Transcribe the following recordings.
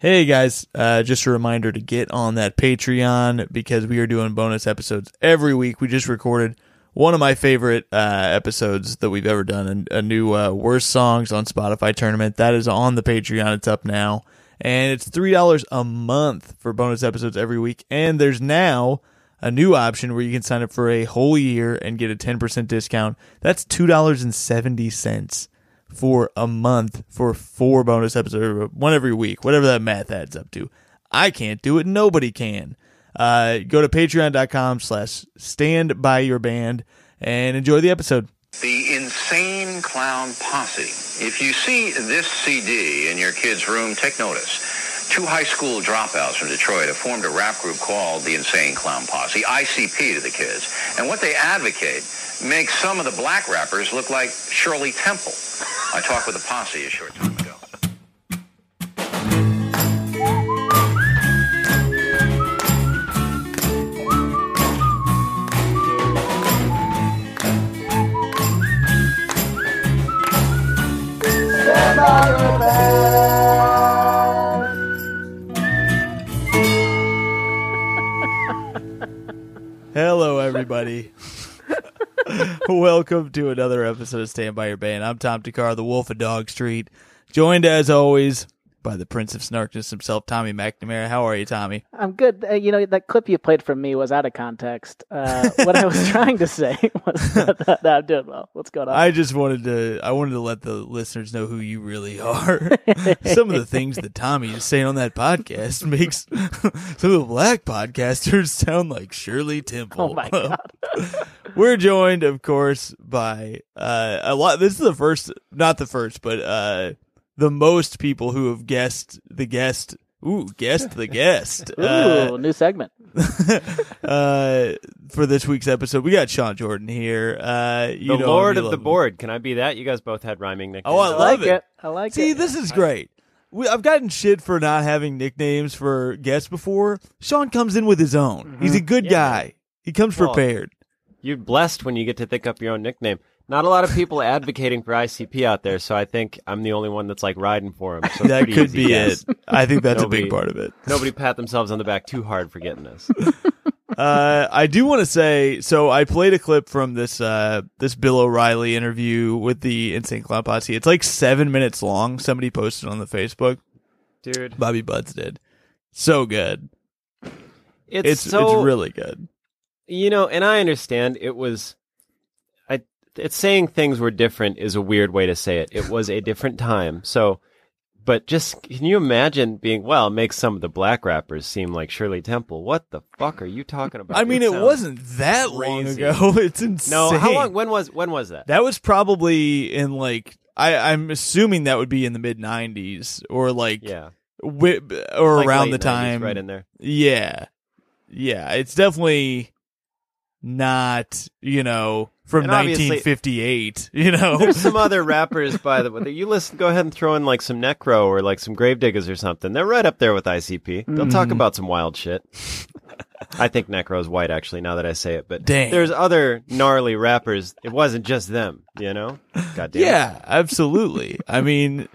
Hey guys, uh, just a reminder to get on that Patreon because we are doing bonus episodes every week. We just recorded one of my favorite uh, episodes that we've ever done, a, a new uh, Worst Songs on Spotify tournament. That is on the Patreon. It's up now. And it's $3 a month for bonus episodes every week. And there's now a new option where you can sign up for a whole year and get a 10% discount. That's $2.70 for a month for four bonus episodes, one every week, whatever that math adds up to. I can't do it. Nobody can. Uh, go to patreon.com slash stand by your band and enjoy the episode. The Insane Clown Posse. If you see this CD in your kid's room, take notice. Two high school dropouts from Detroit have formed a rap group called the Insane Clown Posse, ICP to the kids. And what they advocate makes some of the black rappers look like Shirley Temple. I talked with a posse a short time ago. Hello, everybody. Welcome to another episode of Stand By Your Band. I'm Tom Thakkar, the Wolf of Dog Street, joined as always by the Prince of Snarkness himself, Tommy McNamara. How are you, Tommy? I'm good. Uh, you know, that clip you played from me was out of context. Uh, what I was trying to say was that, that, that I'm doing well. What's going on? I just wanted to I wanted to let the listeners know who you really are. some of the things that Tommy is saying on that podcast makes some of the black podcasters sound like Shirley Temple. oh my god! We're joined, of course, by uh, a lot. This is the first, not the first, but uh, the most people who have guessed the guest. Ooh, guessed the guest. Ooh, Uh, new segment. uh, for this week's episode, we got Sean Jordan here. Uh, you the know Lord you of the him. Board. Can I be that? You guys both had rhyming nicknames. Oh, I I love like it. it. I like See, it. See, this is great. We, I've gotten shit for not having nicknames for guests before. Sean comes in with his own. He's a good Yeah, guy. He comes Well, prepared. You're blessed when you get to think up your own nickname. Not a lot of people advocating for ICP out there, so I think I'm the only one that's like riding for him. So That could be guess. it. I think that's a big part of it. Nobody pat themselves on the back too hard for getting this. Uh, I do want to say, so I played a clip from this uh, this Bill O'Reilly interview with the Insane Clown Posse. It's like seven minutes long. Somebody posted on the Facebook. Dude, Bobby Buds did. So good. it's, It's so it's really good. you know, and I understand it was. It's saying things were different is a weird way to say it. It was a different time, so. But just can you imagine being well? It makes some of the black rappers seem like Shirley Temple. What the fuck are you talking about? I mean, it sounds- wasn't that long ago. It's insane. No, how long? When was when was that? That was probably in like I, I'm assuming that would be in the mid '90s or like Yeah, wi- or Like around the 90s, time. right in there. Yeah, yeah. It's definitely not you know from And 1958. You know, There's some other rappers, by the way. that You listen. Go ahead and throw in like some Necro or like some Gravediggaz or something. They're right up there with ICP. They'll talk Mm-hmm. about some wild shit. I think Necro's white, actually. Now that I say it, but Dang. there's other gnarly rappers. It wasn't just them, you know. God damn. it. yeah, absolutely. I mean,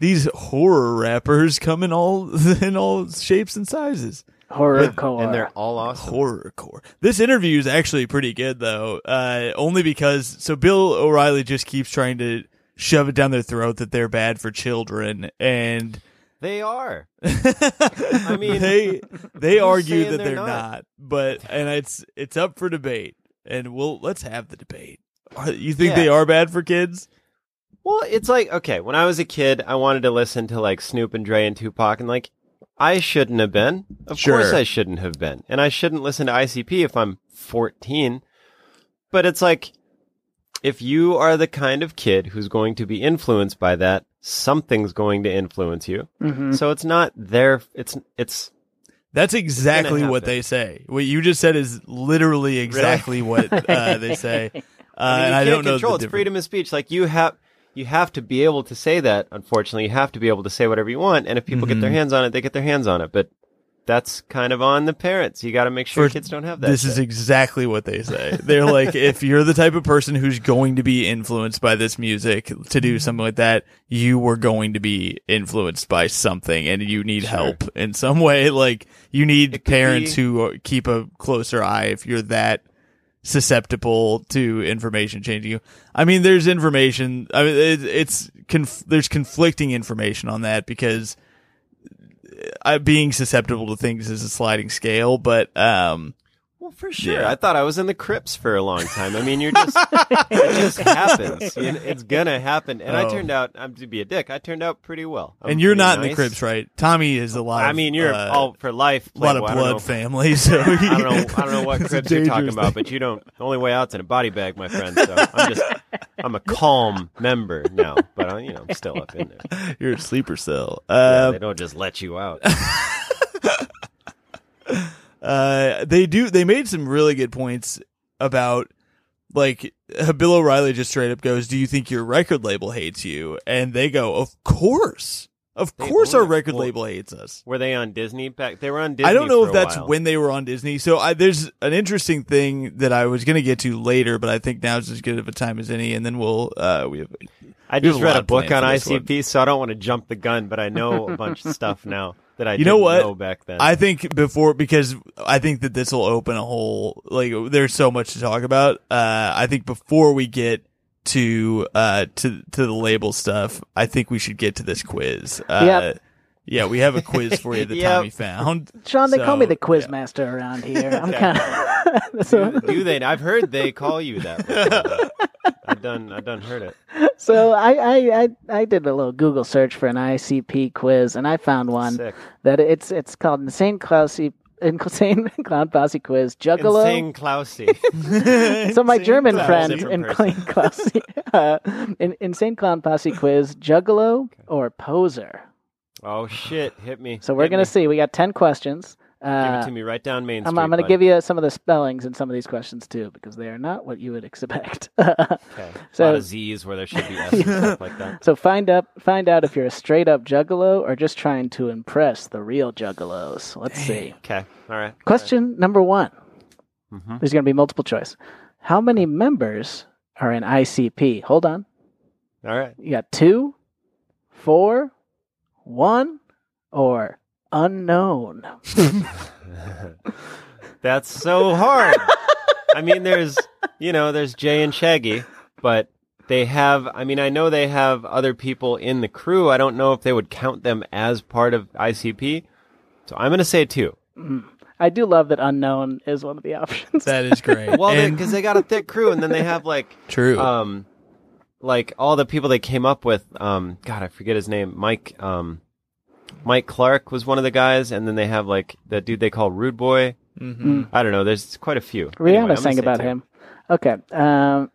these horror rappers come in all in all shapes and sizes. Horrorcore. and they're all awesome. Horrorcore. This interview is actually pretty good though. Uh, only because so Bill O'Reilly just keeps trying to shove it down their throat that they're bad for children, and They are. I mean, they they argue that they're they're not? not? But and it's it's up for debate, and we'll let's have the debate. Are, you think Yeah. they are bad for kids? Well, it's like okay, when I was a kid, I wanted to listen to like Snoop and Dre and Tupac, and like I shouldn't have been. Of Sure. course, I shouldn't have been, and I shouldn't listen to ICP if I'm 14. But it's like if you are the kind of kid who's going to be influenced by that, something's going to influence you. Mhm. So it's not there. It's it's That's exactly what they say. What you just said is literally exactly what uh, they say. Uh, I mean, and you I can't don't know control. It's freedom of speech. Like you have, you have to be able to say that. Unfortunately, you have to be able to say whatever you want. And if people get their Mhm. hands on it, they get their hands on it. But that's kind of on the parents. You got to make sure For- kids don't have that. This is exactly what they say. They're like, if you're the type of person who's going to be influenced by this music to Mm-hmm. do something like that, you were going to be influenced by something and you need Sure. help in some way. Like, you need parents be- who keep a closer eye if you're that susceptible to information changing you. I mean, there's information. I mean, it, it's conf- there's conflicting information on that because uh, being susceptible to things is a sliding scale. But um, Well, for sure. Yeah. I thought I was in the Crips for a long time. I mean, you're just it just happens. You know, it's gonna happen. And I Oh. turned out I'm to be a dick. I turned out pretty well. I'm and you're pretty not in the nice. Crips, right? Tommy is alive. I mean, you're uh, all for life. a lot of Playboy. Know- blood family. So I don't know. I don't know what It's a Crips you're talking dangerous about, but you don't. The only way out's in a body bag, my friend. So I'm just. I'm a calm member now, but I, you know, I'm still up in there. You're a sleeper cell. Yeah, Uh, they don't just let you out. Uh, they do. They made some really good points about like Bill O'Reilly just straight up goes, "Do you think your record label hates you?" And they go, "Of course, of They course, our record Well, label hates us." Were they on Disney back? They were on Disney. I don't know if that's while. when they were on Disney. So I, there's an interesting thing that I was going to get to later, but I think now's as good of a time as any. And then we'll uh, we have I We just a read a lot book on planned for this ICP, so I don't want to jump the gun, but I know a bunch of stuff now that I You know what? know back then. I think before because I think that this will open a whole like there's so much to talk about. Uh, I think before we get to uh to to the label stuff, I think we should get to this quiz. Uh, Yep. Yeah, we have a quiz for you that Yep. Tommy found. Sean, they call me the quiz yeah. master around here. I'm kind of so, do, do they? I've heard they call you that. I've done. I've done heard it. so I, I I I did a little Google search for an ICP quiz, and I found one Sick. that it's it's called Insane Classy Insane Clown Posse Quiz Juggalo. Insane Klausy. So my Insane German Clown. friend Different in person. Clean Classy, uh, in, Insane Clown Posse Quiz Juggalo or Poser. Oh shit! Hit me. So we're Hit gonna me. see. We got ten questions. Give it Uh, to me right down Main Street. I'm, I'm going to give you some of the spellings in some of these questions too, because they are not what you would expect. Okay. So- a lot of Z's where there should be S's and stuff like that. so find up, find out if you're a straight up juggalo or just trying to impress the real juggalos. Let's see. Okay. All right. Question number one. Mhm. There's going to be multiple choice. How many members are in ICP? Hold on. All right. You got two, four, one, or unknown. That's so hard. I mean, there's, you know, there's Jay and Shaggy, but they have, I mean, I know they have other people in the crew. I don't know if they would count them as part of ICP. So I'm going to say two. I do love that unknown is one of the options. That is great. Well, And- because they got a thick crew, and then they have like, true. um, like all the people they came up with. Um, God, I forget his name. Mike, um, Mike Clark was one of the guys, and then they have like the dude they call Rude Boy. Mhm. I don't know. There's quite a few. Rihanna Anyway, sang about two. him. Okay. Um,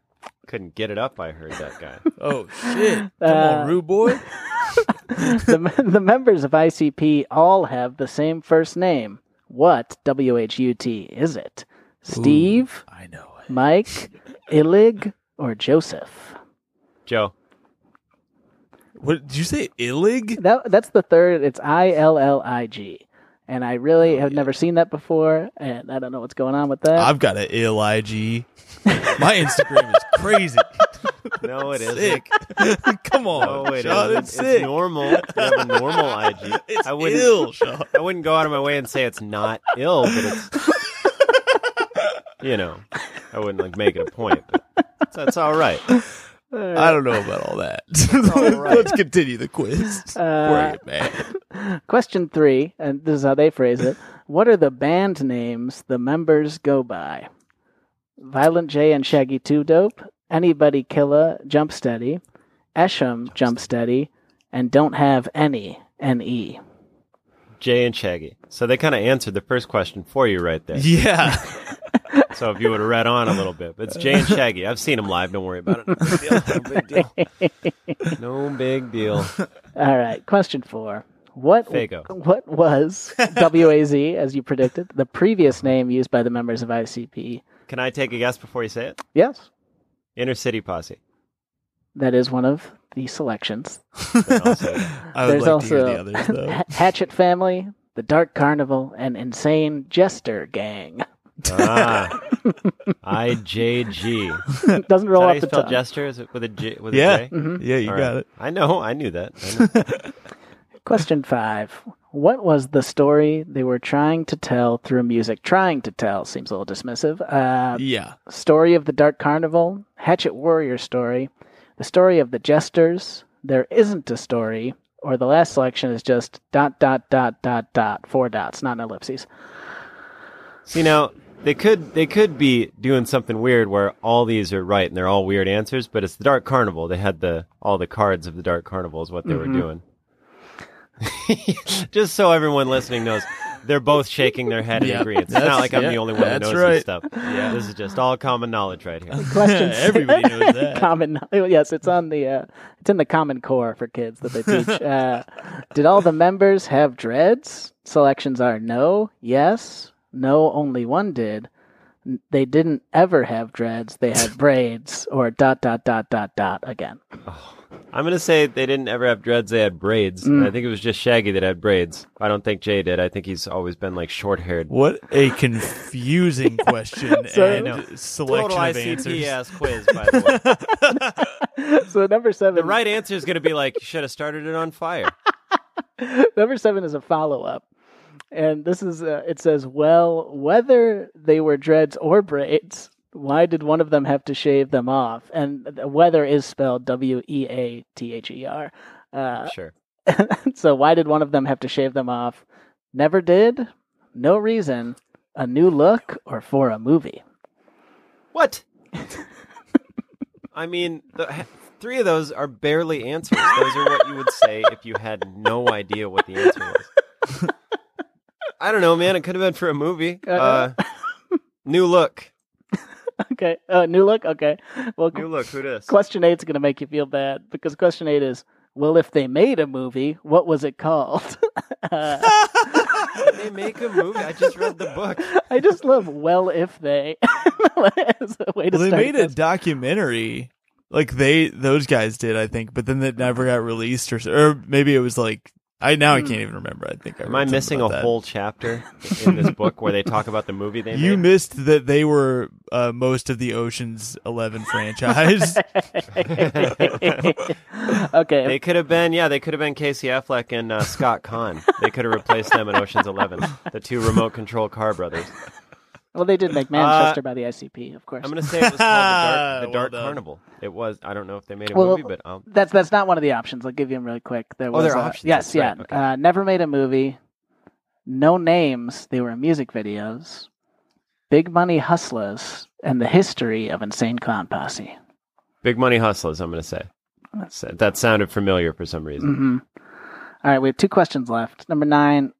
Couldn't get it up. I heard that guy. Oh shit! Come Uh, on, rude boy. the, the members of ICP all have the same first name. What W H U T is it? Steve, I know it. Mike, Illig, or Joseph? Joe. What did you say? Illig? That that's the third. It's I L L I G, and I really oh, have never seen that before, and I don't know what's going on with that. I've got an ill IG. My Instagram is crazy. No, it isn't. sick. Come on, No, it Sean, isn't. it's It's sick. normal. You have a normal IG. It's I wouldn't, ill, Sean. I wouldn't go out of my way and say it's not ill, but it's, you know, I wouldn't like make it a point. But that's all right. I don't know about all that. all right. Let's continue the quiz. Uh, Before I. Question three, and this is how they phrase it. What are the band names the members go by? Violent J and Shaggy Two Dope, Anybody Killa, Jump Steady, Esham Jump Steady, and Don't Have Any N-E. Jay and Shaggy. So they kind of answered the first question for you right there. Yeah. So if you would have read on a little bit, but it's Jay and Shaggy. I've seen them live. Don't worry about it. No big deal. No big deal. All right, question four. What Faygo. what was WAZ, as you predicted, the previous name used by the members of ICP? Can I take a guess before you say it? Yes, Inner City Posse. that is one of the selections. Then I'll say it. I would There's like also to hear the others though. Hatchet Family, the Dark Carnival, and Insane Jester Gang. Ah, I J G. Doesn't Is roll that how off you the spell tongue. gesture? Is it with a J? With Yeah. a J? Yeah, you All got right. it. I know. I knew that. I. Question five. What was the story they were trying to tell through music? Trying to tell seems a little dismissive. Uh, Yeah. story of the Dark Carnival, Hatchet Warrior story, the story of the Jesters, there isn't a story, or the last selection is just dot dot dot dot dot four dots, not an ellipses. See now, they could they could be doing something weird where all these are right and they're all weird answers, but it's the Dark Carnival. They had the all the cards of the Dark Carnival is what they Mm-hmm. were doing. Just so everyone listening knows, they're both shaking their head in Yeah. agreement. It's That's- not like I'm yeah, the only one that that's knows right. this stuff. Yeah, this is just all common knowledge right here. Question Everybody knows that. common yes, it's on the uh, it's in the Common Core for kids that they teach. uh, did all the members have dreads? Selections are no, yes, no. Only one did. They didn't ever have dreads. They had braids or dot dot dot dot dot again. I'm gonna say they didn't ever have dreads; they had braids. Mm. I think it was just Shaggy that had braids. I don't think Jay did. I think he's always been like short haired. What a confusing question So- and selection Total of ICP answers. ass quiz, by the way. So number seven. The right answer is gonna be like, you should have started it on fire. Number seven is a follow up. And this is, uh, it says, well, whether they were dreads or braids, why did one of them have to shave them off? And the whether is spelled W E A T H E R. Uh, Sure. so why did one of them have to shave them off? Never did, no reason, a new look, or for a movie. What? I mean, the, three of those are barely answers. Those are what you would say if you had no idea what the answer was. I don't know, man. It could have been for a movie. Uh, new look. Okay, uh, new look. Okay, well, New look. Who this? question eight's going to make you feel bad because question eight is, well, if they made a movie, what was it called? uh, Did they make a movie? I just read the book. I just love well if they as a way to Well, they start made a documentary, like they those guys did, I think, but then it never got released, or or maybe it was like I now I can't even remember. I think I Am I read something missing a that. whole chapter in this book where they talk about the movie they You made? missed that they were uh, most of the Ocean's Eleven franchise. okay, They could have been, yeah, they could have been Casey Affleck and uh, Scott Caan. They could have replaced them in Ocean's Eleven, the two remote control car brothers. well, they did make Manchester by the ICP, of course. I'm going to say it was called the Dark, the Dark done. Carnival. It was. I don't know if they made a Well, movie, but um, That's that's not one of the options. I'll give you them really quick. There Oh, was there are uh, options, Yes, that's yeah. right, okay. Uh, never made a movie. No names. They were music videos. Big Money Hustlers and the history of Insane Clown Posse. Big Money Hustlers. I'm going to say So that sounded familiar for some reason. hmm All right, we have two questions left. Number nine.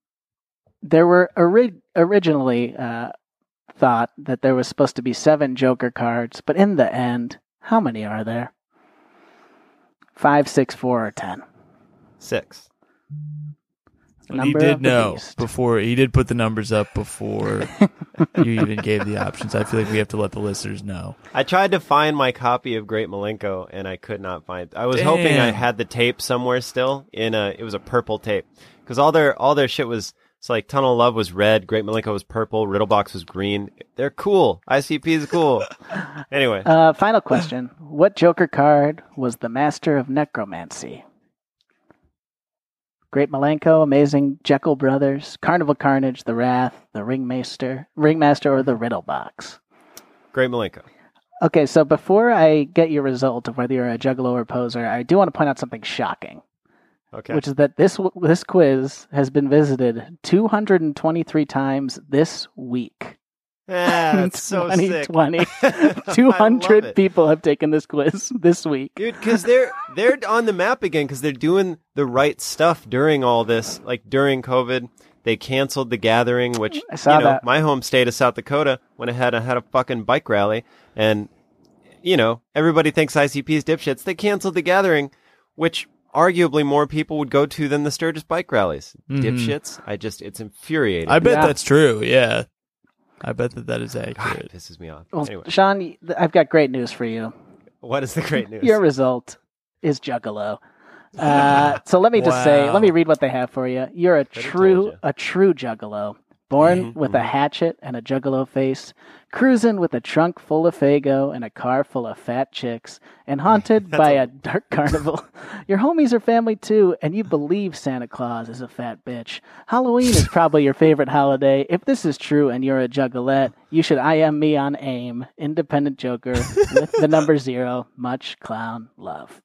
There were ori- originally uh, thought that there was supposed to be seven Joker cards, but in the end, how many are there? Five, six, four, or ten? Six. he did know beast. before he did put the numbers up before you even gave the options. I feel like we have to let the listeners know. I tried to find my copy of Great Milenko and I could not find. I was hoping I had the tape somewhere still in a. It was a purple tape because all their all their shit was. It's like Tunnel of Love was red, Great Milenko was purple, Riddlebox was green. They're cool. ICP is cool. anyway, Uh, final question. What Joker card was the master of necromancy? Great Milenko, Amazing Jekyll Brothers, Carnival Carnage, The Wrath, The Ringmaster, Ringmaster, or the Riddle Box? Great Milenko. Okay, so before I get your result of whether you're a juggalo or poser, I do want to point out something shocking, Okay. which is that this this quiz has been visited 223 times this week. Ah, that's so sick. 2020. I 200 people have taken this quiz this week. Dude, because they're they're on the map again because they're doing the right stuff during all this. Like during COVID, they canceled the gathering, which I saw you know that. my home state of South Dakota went ahead and had a fucking bike rally, and you know everybody thinks ICP is dipshits. They canceled the gathering, which arguably more people would go to than the Sturgis bike rallies. Mhm. Dipshits. I just it's infuriating. I bet Yeah. that's true. Yeah, I bet that that is God, accurate. it pisses me off. Well, Anyway, Sean, I've got great news for you. what is the great news? Your result is Juggalo. Uh, so let me just say, let me read what they have for you. You're a Could've true, a true juggalo, born Mhm, with a hatchet and a juggalo face, cruising with a trunk full of Faygo and a car full of fat chicks, and haunted by a dark carnival. Your homies are family too, and you believe Santa Claus is a fat bitch. Halloween is probably your favorite holiday. If this is true and you're a juggalette, you should IM me on AIM, Independent Joker, with the number zero. Much clown love.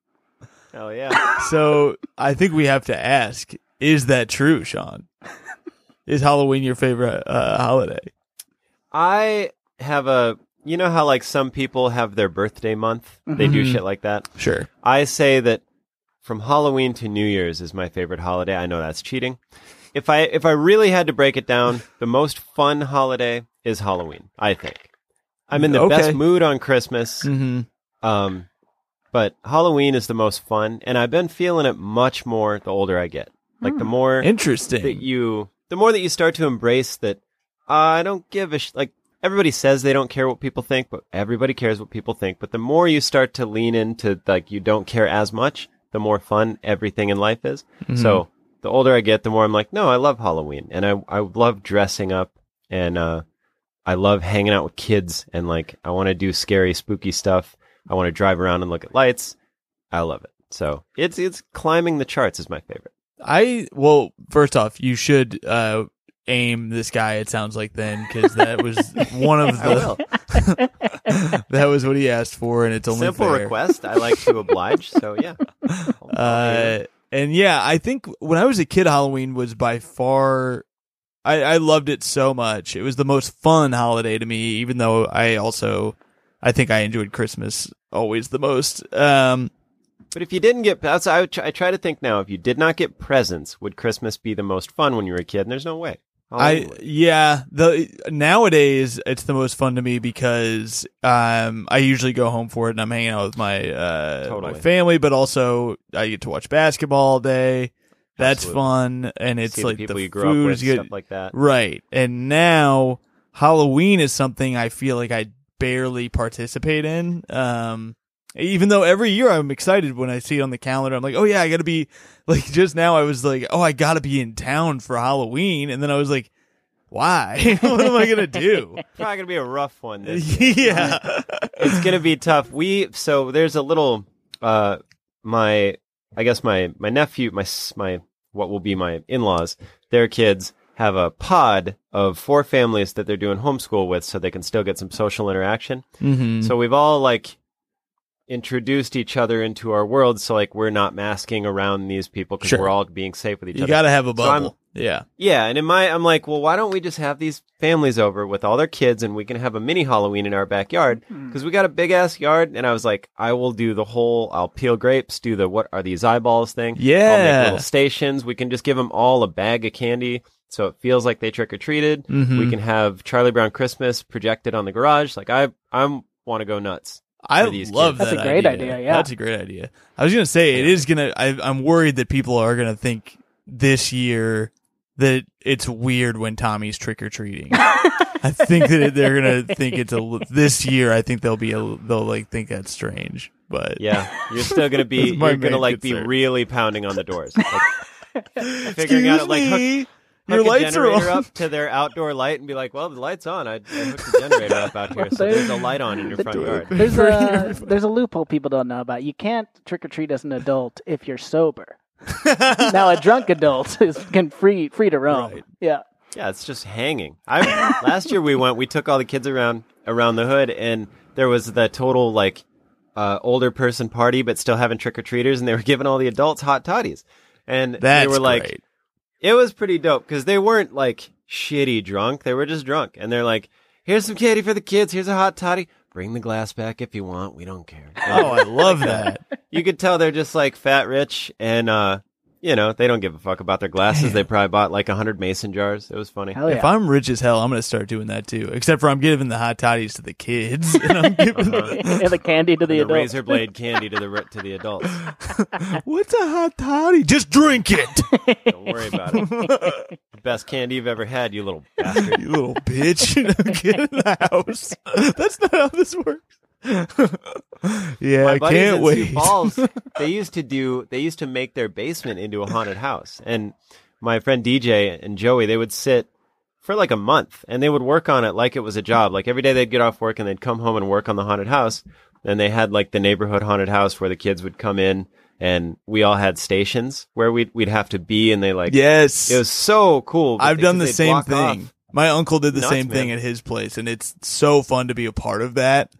Oh, yeah. So I think we have to ask: Is that true, Sean? Is Halloween your favorite uh, holiday? I have a. You know how like some people have their birthday month? They do Mhm. shit like that. Sure. I say that from Halloween to New Year's is my favorite holiday. I know that's cheating. If I if I really had to break it down, the most fun holiday is Halloween. I think. I'm in the Okay. best mood on Christmas. Mm-hmm. Um, but Halloween is the most fun, and I've been feeling it much more the older I get. Like the more Interesting. that you, the more that you start to embrace that, I don't give a sh- like. Everybody says they don't care what people think, but everybody cares what people think. But the more you start to lean into like you don't care as much, the more fun everything in life is. So the older I get, the more I'm like, no, I love Halloween, and I I love dressing up, and uh, I love hanging out with kids, and like I want to do scary, spooky stuff. I want to drive around and look at lights. I love it. So it's it's climbing the charts is my favorite. I well, first off, you should uh, aim this guy. It sounds like then because that was one of the that was what he asked for, and it's only Simple fair. request. I like to oblige. So yeah. I'll- I'll Uh, and yeah, I think when I was a kid, Halloween was by far. I, I loved it so much. It was the most fun holiday to me, even though I also, I think I enjoyed Christmas always the most. Um, But if you didn't get, that's I, try, I try to think now. If you did not get presents, would Christmas be the most fun when you were a kid? And there's no way. I yeah the nowadays it's the most fun to me because um I usually go home for it and I'm hanging out with my uh Totally. my family but also I get to watch basketball all day. That's Absolutely. fun and it's See like the people the you grew up with, good. stuff like that. Right. And now Halloween is something I feel like I barely participate in. Um even though every year I'm excited when I see it on the calendar. I'm like, "Oh yeah, I got to be like just now I was like, "Oh, I got to be in town for Halloween." And then I was like, "Why? what am I going to do?" Probably gonna be a rough one. This yeah. it's gonna be tough. We so there's a little uh my I guess my my nephew my my what will be my in-laws their kids have a pod of four families that they're doing homeschool with so they can still get some social interaction. mm-hmm. So we've all like introduced each other into our world so like we're not masking around these people because Sure. we're all being safe with each you other. You got to have a So bubble. yeah. Yeah, and in my, I'm like, well, why don't we just have these families over with all their kids, and we can have a mini Halloween in our backyard because we got a big ass yard. And I was like, I will do the whole, I'll peel grapes, do the what are these eyeballs thing. I'll Yeah. make little stations. We can just give them all a bag of candy, so it feels like they trick or treated. Mhm. We can have Charlie Brown Christmas projected on the garage. Like I, I'm want to go nuts. I love kids. that. That's a great idea, yeah. that's a great idea. I was gonna say it Yeah. is gonna. I, I'm worried that people are gonna think this year that it's weird when Tommy's trick or treating. I think that they're gonna think it's a this year. I think they'll be a, they'll like think that's strange. But Yeah, you're still gonna be, you're gonna main like be really pounding on the doors. Like, Excuse figuring out like me, hook your a lights are generator on. up to their outdoor light and be like, "Well, the light's on. I, I hooked the generator up out here, so there's a light on in your front yard." There's a there's a loophole people don't know about. You can't trick or treat as an adult if you're sober. now a drunk adult is can free free to roam. Right. Yeah. Yeah, it's just hanging. I last year we went, we took all the kids around around the hood, and there was the total like uh, older person party, but still having trick or treaters, and they were giving all the adults hot toddies, and That's they were like, great. It was pretty dope because they weren't like shitty drunk; they were just drunk, and they're like, "Here's some candy for the kids. Here's a hot toddy. Bring the glass back if you want. We don't care." Oh, I love that. you could tell they're just like fat rich and uh you know they don't give a fuck about their glasses they probably bought like a hundred mason jars it was funny Hell If. I'm rich as hell, I'm gonna start doing that too. Except for I'm giving the hot toddies to the kids, and I'm giving Uh-huh. and the candy to the and the adults. razor blade candy to the to the adults What's a hot toddy? Just drink it, don't worry about it best candy you've ever had you little bastard you little bitch. You know, get in the house. That's not how this works. yeah, My I buddies can't wait. Sioux Falls, they used to do. They used to make their basement into a haunted house, and my friend DJ and Joey, they would sit for like a month, and they would work on it like it was a job. Like every day they'd get off work and they'd come home and work on the haunted house. And they had like the neighborhood haunted house where the kids would come in, and we all had stations where we'd we'd have to be, and they like yes, it was so cool. I've done the same thing. off. My uncle did the Nuts, same thing at his place, and it's so fun to be a part of that.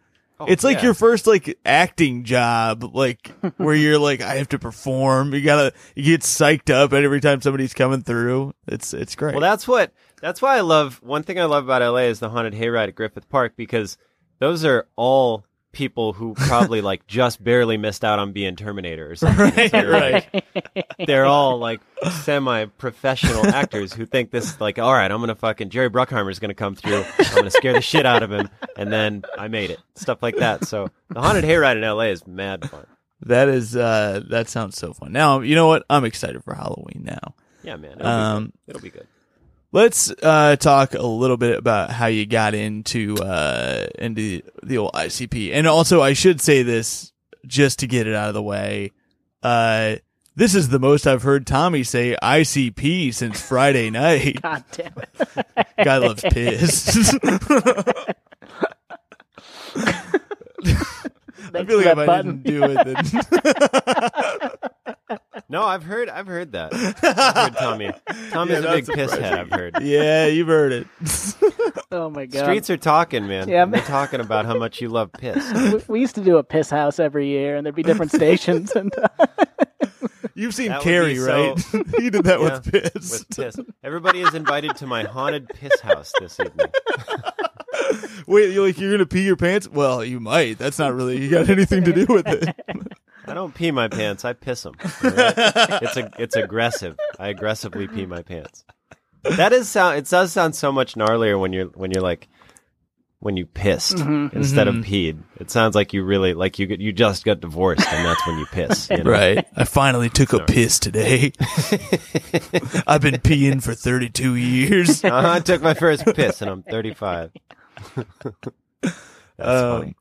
Oh, it's like yeah. your first like acting job, like where you're like, I have to perform. You gotta, you get psyched up every time somebody's coming through. It's it's great. Well, that's what that's why I love. One thing I love about LA is the haunted hayride at Griffith Park because those are all people who probably like just barely missed out on being Terminator or something. right, They're, like- right. They're all like semi-professional actors who think this like, all right, I'm gonna fucking Jerry Bruckheimer's gonna come through. I'm gonna scare the shit out of him, and then I made it. Stuff like that. So the haunted hayride in LA is mad fun. That is uh that sounds so fun. Now, you know what? I'm excited for Halloween now. Yeah, man. It'll, Um, be, good. it'll be good. Let's uh talk a little bit about how you got into uh into the old ICP. And also I should say this just to get it out of the way. Uh this is the most I've heard Tommy say ICP since Friday night. God damn it. Guy loves piss. I feel like if I didn't do it, then No, I've heard. I've heard that. I've heard Tommy. Tommy's Yeah, a big piss head. I've heard. yeah, you've heard it. Oh my god. Streets are talking, man. Yeah, They're talking about how much you love piss. we, we used to do a piss house every year, and there'd be different stations. And You've seen That Carrie, right? so- he did that Yeah, with piss. With piss. Everybody is invited to my haunted piss house this evening. Wait, you're like you're gonna pee your pants? Well, you might. That's not really you got anything to do with it. I don't pee my pants. I piss them. It's a, it's aggressive. I aggressively pee my pants. That is sound. It does sound so much gnarlier when you're when you're like when you pissed Mm-hmm. instead Mm-hmm. of peed. It sounds like you really like you get you just got divorced and that's when you piss. you know? Right. I finally took a piss today. I've been peeing for 32 years. Uh-huh, I took my first piss and I'm 35. That's Um, funny.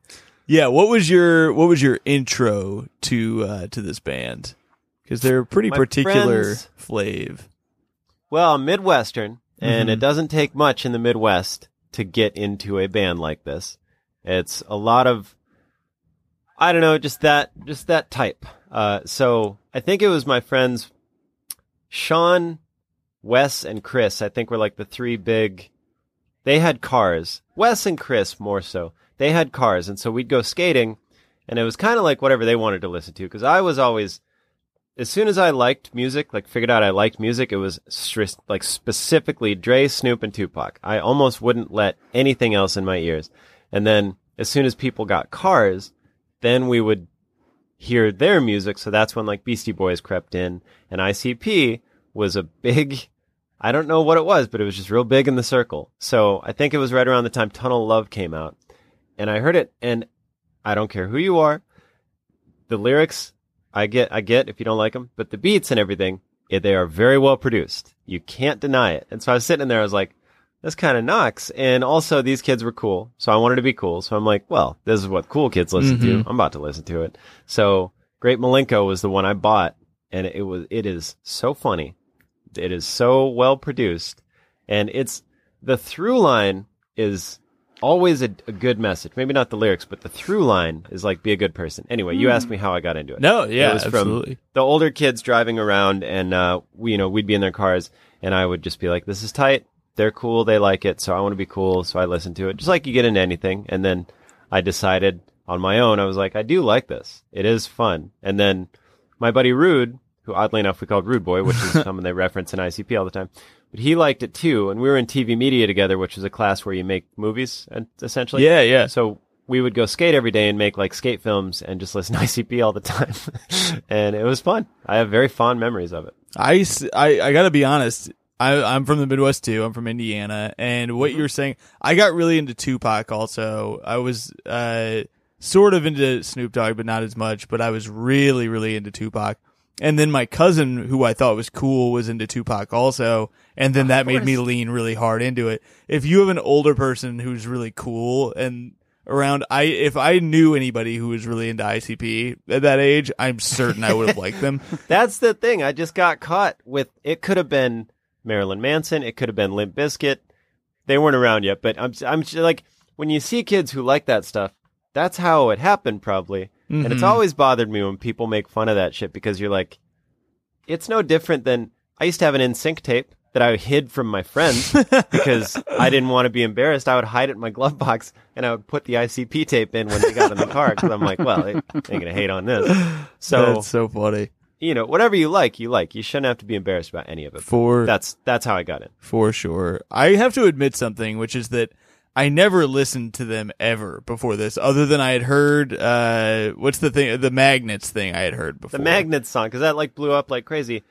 Yeah, what was your what was your intro to uh to this band? Cuz they're pretty My particular friends- flave. Well, I'm Midwestern, and Mhm. it doesn't take much in the Midwest to get into a band like this. It's a lot of, I don't know, just that, just that type. Uh, so I think it was my friends, Sean, Wes, and Chris. I think were like the three big. They had cars. Wes and Chris more so. They had cars, and so we'd go skating, and it was kind of like whatever they wanted to listen to. Because I was always as soon as I liked music, like figured out I liked music, it was stri- like specifically Dre, Snoop, and Tupac. I almost wouldn't let anything else in my ears. And then as soon as people got cars, then we would hear their music. So that's when like Beastie Boys crept in, and ICP was a big. I don't know what it was, but it was just real big in the circle. So I think it was right around the time Tunnel Love came out, and I heard it, and I don't care who you are, the lyrics I get, I get if you don't like them, but the beats and everything, eh, they are very well produced. You can't deny it. And so I was sitting there, I was like, this kind of knocks. And also these kids were cool. So I wanted to be cool. So I'm like, well, this is what cool kids listen to. I'm about to listen to it. So Great Milenko was the one I bought and it was, it is so funny. It is so well produced and it's the through line is always a, a good message. Maybe not the lyrics, but the through line is like be a good person. Anyway, you asked me how I got into it. No, yeah, it was absolutely. from the older kids driving around, and uh, we, you know, we'd be in their cars, and I would just be like, "This is tight. They're cool. They like it, so I want to be cool." So I listen to it, just like you get into anything. And then I decided on my own, I was like, "I do like this. It is fun." And then my buddy Rude, who oddly enough we called Rude Boy, which is someone they reference in ICP all the time, but he liked it too. And we were in TV media together, which is a class where you make movies, and essentially, Yeah, yeah. so we would go skate every day and make like skate films and just listen to ICP all the time. and it was fun. I have very fond memories of it. I I gotta be honest. I, I'm from the Midwest too. I'm from Indiana. And Mm-hmm. what you're saying, I got really into Tupac also. I was, uh, sort of into Snoop Dogg, but not as much, but I was really, really into Tupac. And then my cousin, who I thought was cool, was into Tupac also. And then that made me lean really hard into it. If you have an older person who's really cool and around. I if I knew anybody who was really into ICP at that age, I'm certain I would have liked them. That's the thing. I just got caught with it. Could have been Marilyn Manson. It could have been Limp Bizkit. They weren't around yet, but I'm I'm just like when you see kids who like that stuff. That's how it happened, probably. And it's Mhm. always bothered me when people make fun of that shit because you're like, it's no different than I used to have an NSYNC tape that I hid from my friends because I didn't want to be embarrassed. I would hide it in my glove box and I would put the ICP tape in when they got in the car because I'm like, well, they ain't gonna hate on this. So That's so funny. you know, whatever you like, you like. You shouldn't have to be embarrassed about any of it. For That's that's how I got it. for sure. I have to admit something, which is that I never listened to them ever before this, other than I had heard uh what's the thing the magnets thing I had heard before. The Magnets song because that like blew up like crazy.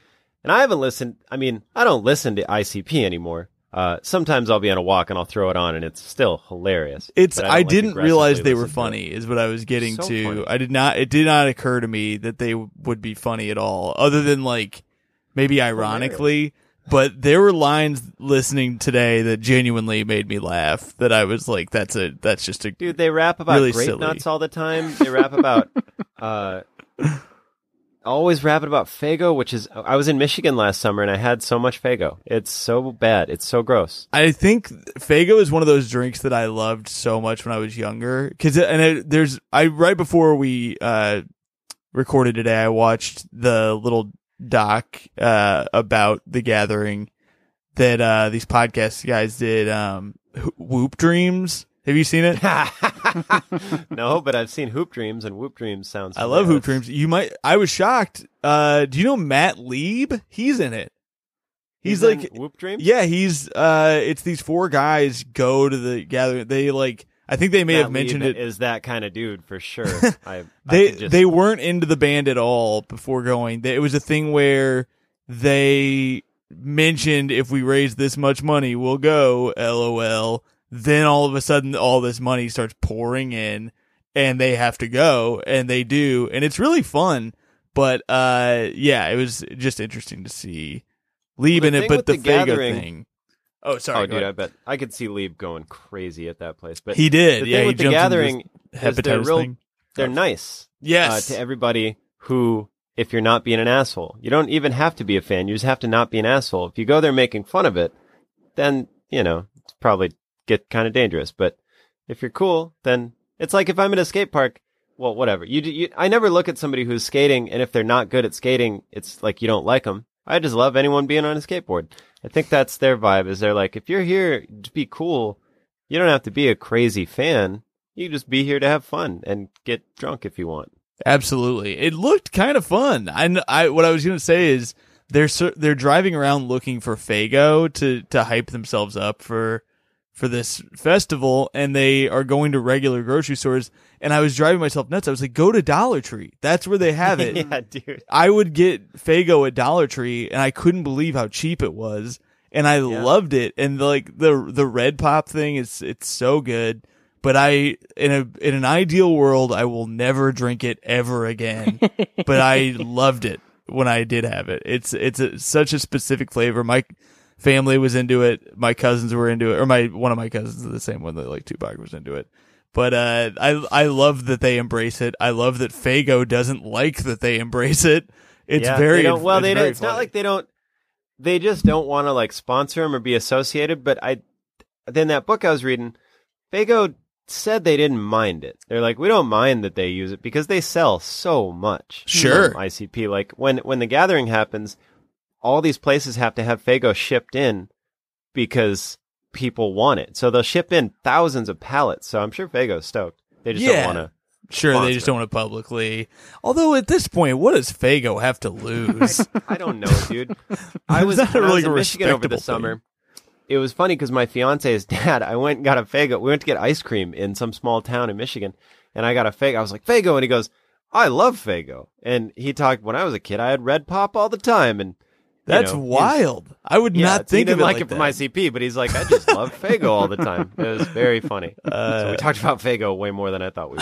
And I haven't listened. I mean, I don't listen to ICP anymore. Uh, sometimes I'll be on a walk and I'll throw it on, and it's still hilarious. It's I, like, didn't realize they were to funny is what I was getting So to. funny. I did not it did not occur to me that they would be funny at all other than like maybe ironically, but there were lines listening today that genuinely made me laugh that I was like that's a that's just a Dude, they rap about Really grape silly. nuts all the time. They rap about, uh, always rapping about Faygo, which is, I was in Michigan last summer and I had so much Faygo. It's so bad. It's so gross. I think Faygo is one of those drinks that I loved so much when I was younger. Cause, and it, there's, I, right before we, uh, recorded today, I watched the little doc, uh, about the gathering that, uh, these podcast guys did, um, Whoop Dreams. Have you seen it? no, but I've seen Hoop Dreams and Whoop Dreams sounds. I love Hoop. Dreams. You might, I was shocked. Uh, do you know Matt Lieb? He's in it. He's, in like, Whoop Dreams. Yeah, he's uh it's these four guys go to the gathering. They like I think they may Matt have mentioned Lieb it. Is that kind of dude for sure? I, I They could just- they weren't into the band at all before going. It was a thing where they mentioned if we raise this much money, we'll go. LOL. Then all of a sudden all this money starts pouring in and they have to go and they do and it's really fun. But uh yeah, it was just interesting to see leaving in it, but the, the Faygo thing. Oh, sorry. oh, dude, ahead. I bet I could see Lieb going crazy at that place. But He did. the yeah, thing with the gathering is they're real. thing. They're nice. Yes. uh, to everybody who, if you're not being an asshole, you don't even have to be a fan. You just have to not be an asshole. If you go there making fun of it, then, you know, it's probably get kind of dangerous. But if you're cool, then it's like if I'm at a skate park, well, whatever. You, you, I never look at somebody who's skating, and if they're not good at skating, it's like you don't like them. I just love anyone being on a skateboard. I think that's their vibe. Is they're like, if you're here to be cool, you don't have to be a crazy fan. You just be here to have fun and get drunk if you want. Absolutely. It looked kind of fun. I, I what I was going to say is they're they're driving around looking for Faygo to to hype themselves up for for this festival and they are going to regular grocery stores and I was driving myself nuts. I was like go to Dollar Tree. That's where they have it. yeah, dude. I would get Faygo at Dollar Tree and I couldn't believe how cheap it was. And I loved it. And like the the red pop thing is it's so good. But I in a in an ideal world I will never drink it ever again. but I loved it when I did have it. It's it's a, such a specific flavor. My family was into it. My cousins were into it, or my one of my cousins is the same one that like Tupac was into it. But uh, I I love that they embrace it. I love that Faygo doesn't like that they embrace it. It's Yeah, very they well. it's they don't, very it's not like they don't. They just don't want to like sponsor them or be associated. But I, then that book I was reading, Faygo said they didn't mind it. They're like, we don't mind that they use it because they sell so much. Sure. ICP. Like when when the gathering happens, all these places have to have Faygo shipped in because people want it. So they'll ship in thousands of pallets. So I'm sure Faygo's stoked. They just Yeah. don't want to. Sure, they just don't want to publicly. Although at this point, what does Faygo have to lose? I don't know, dude. I was, when I really was in Michigan over the summer. It was funny because my fiance's dad, I went and got a Faygo. We went to get ice cream in some small town in Michigan, and I got a Faygo. I was like, Faygo. And he goes, I love Faygo. And he talked, when I was a kid, I had Red Pop all the time. And That's know, wild. I would Yeah, not he think didn't of it like, like it from that. ICP, but he's like, I just love Faygo all the time. It was very funny. Uh, so we talked about Faygo way more than I thought we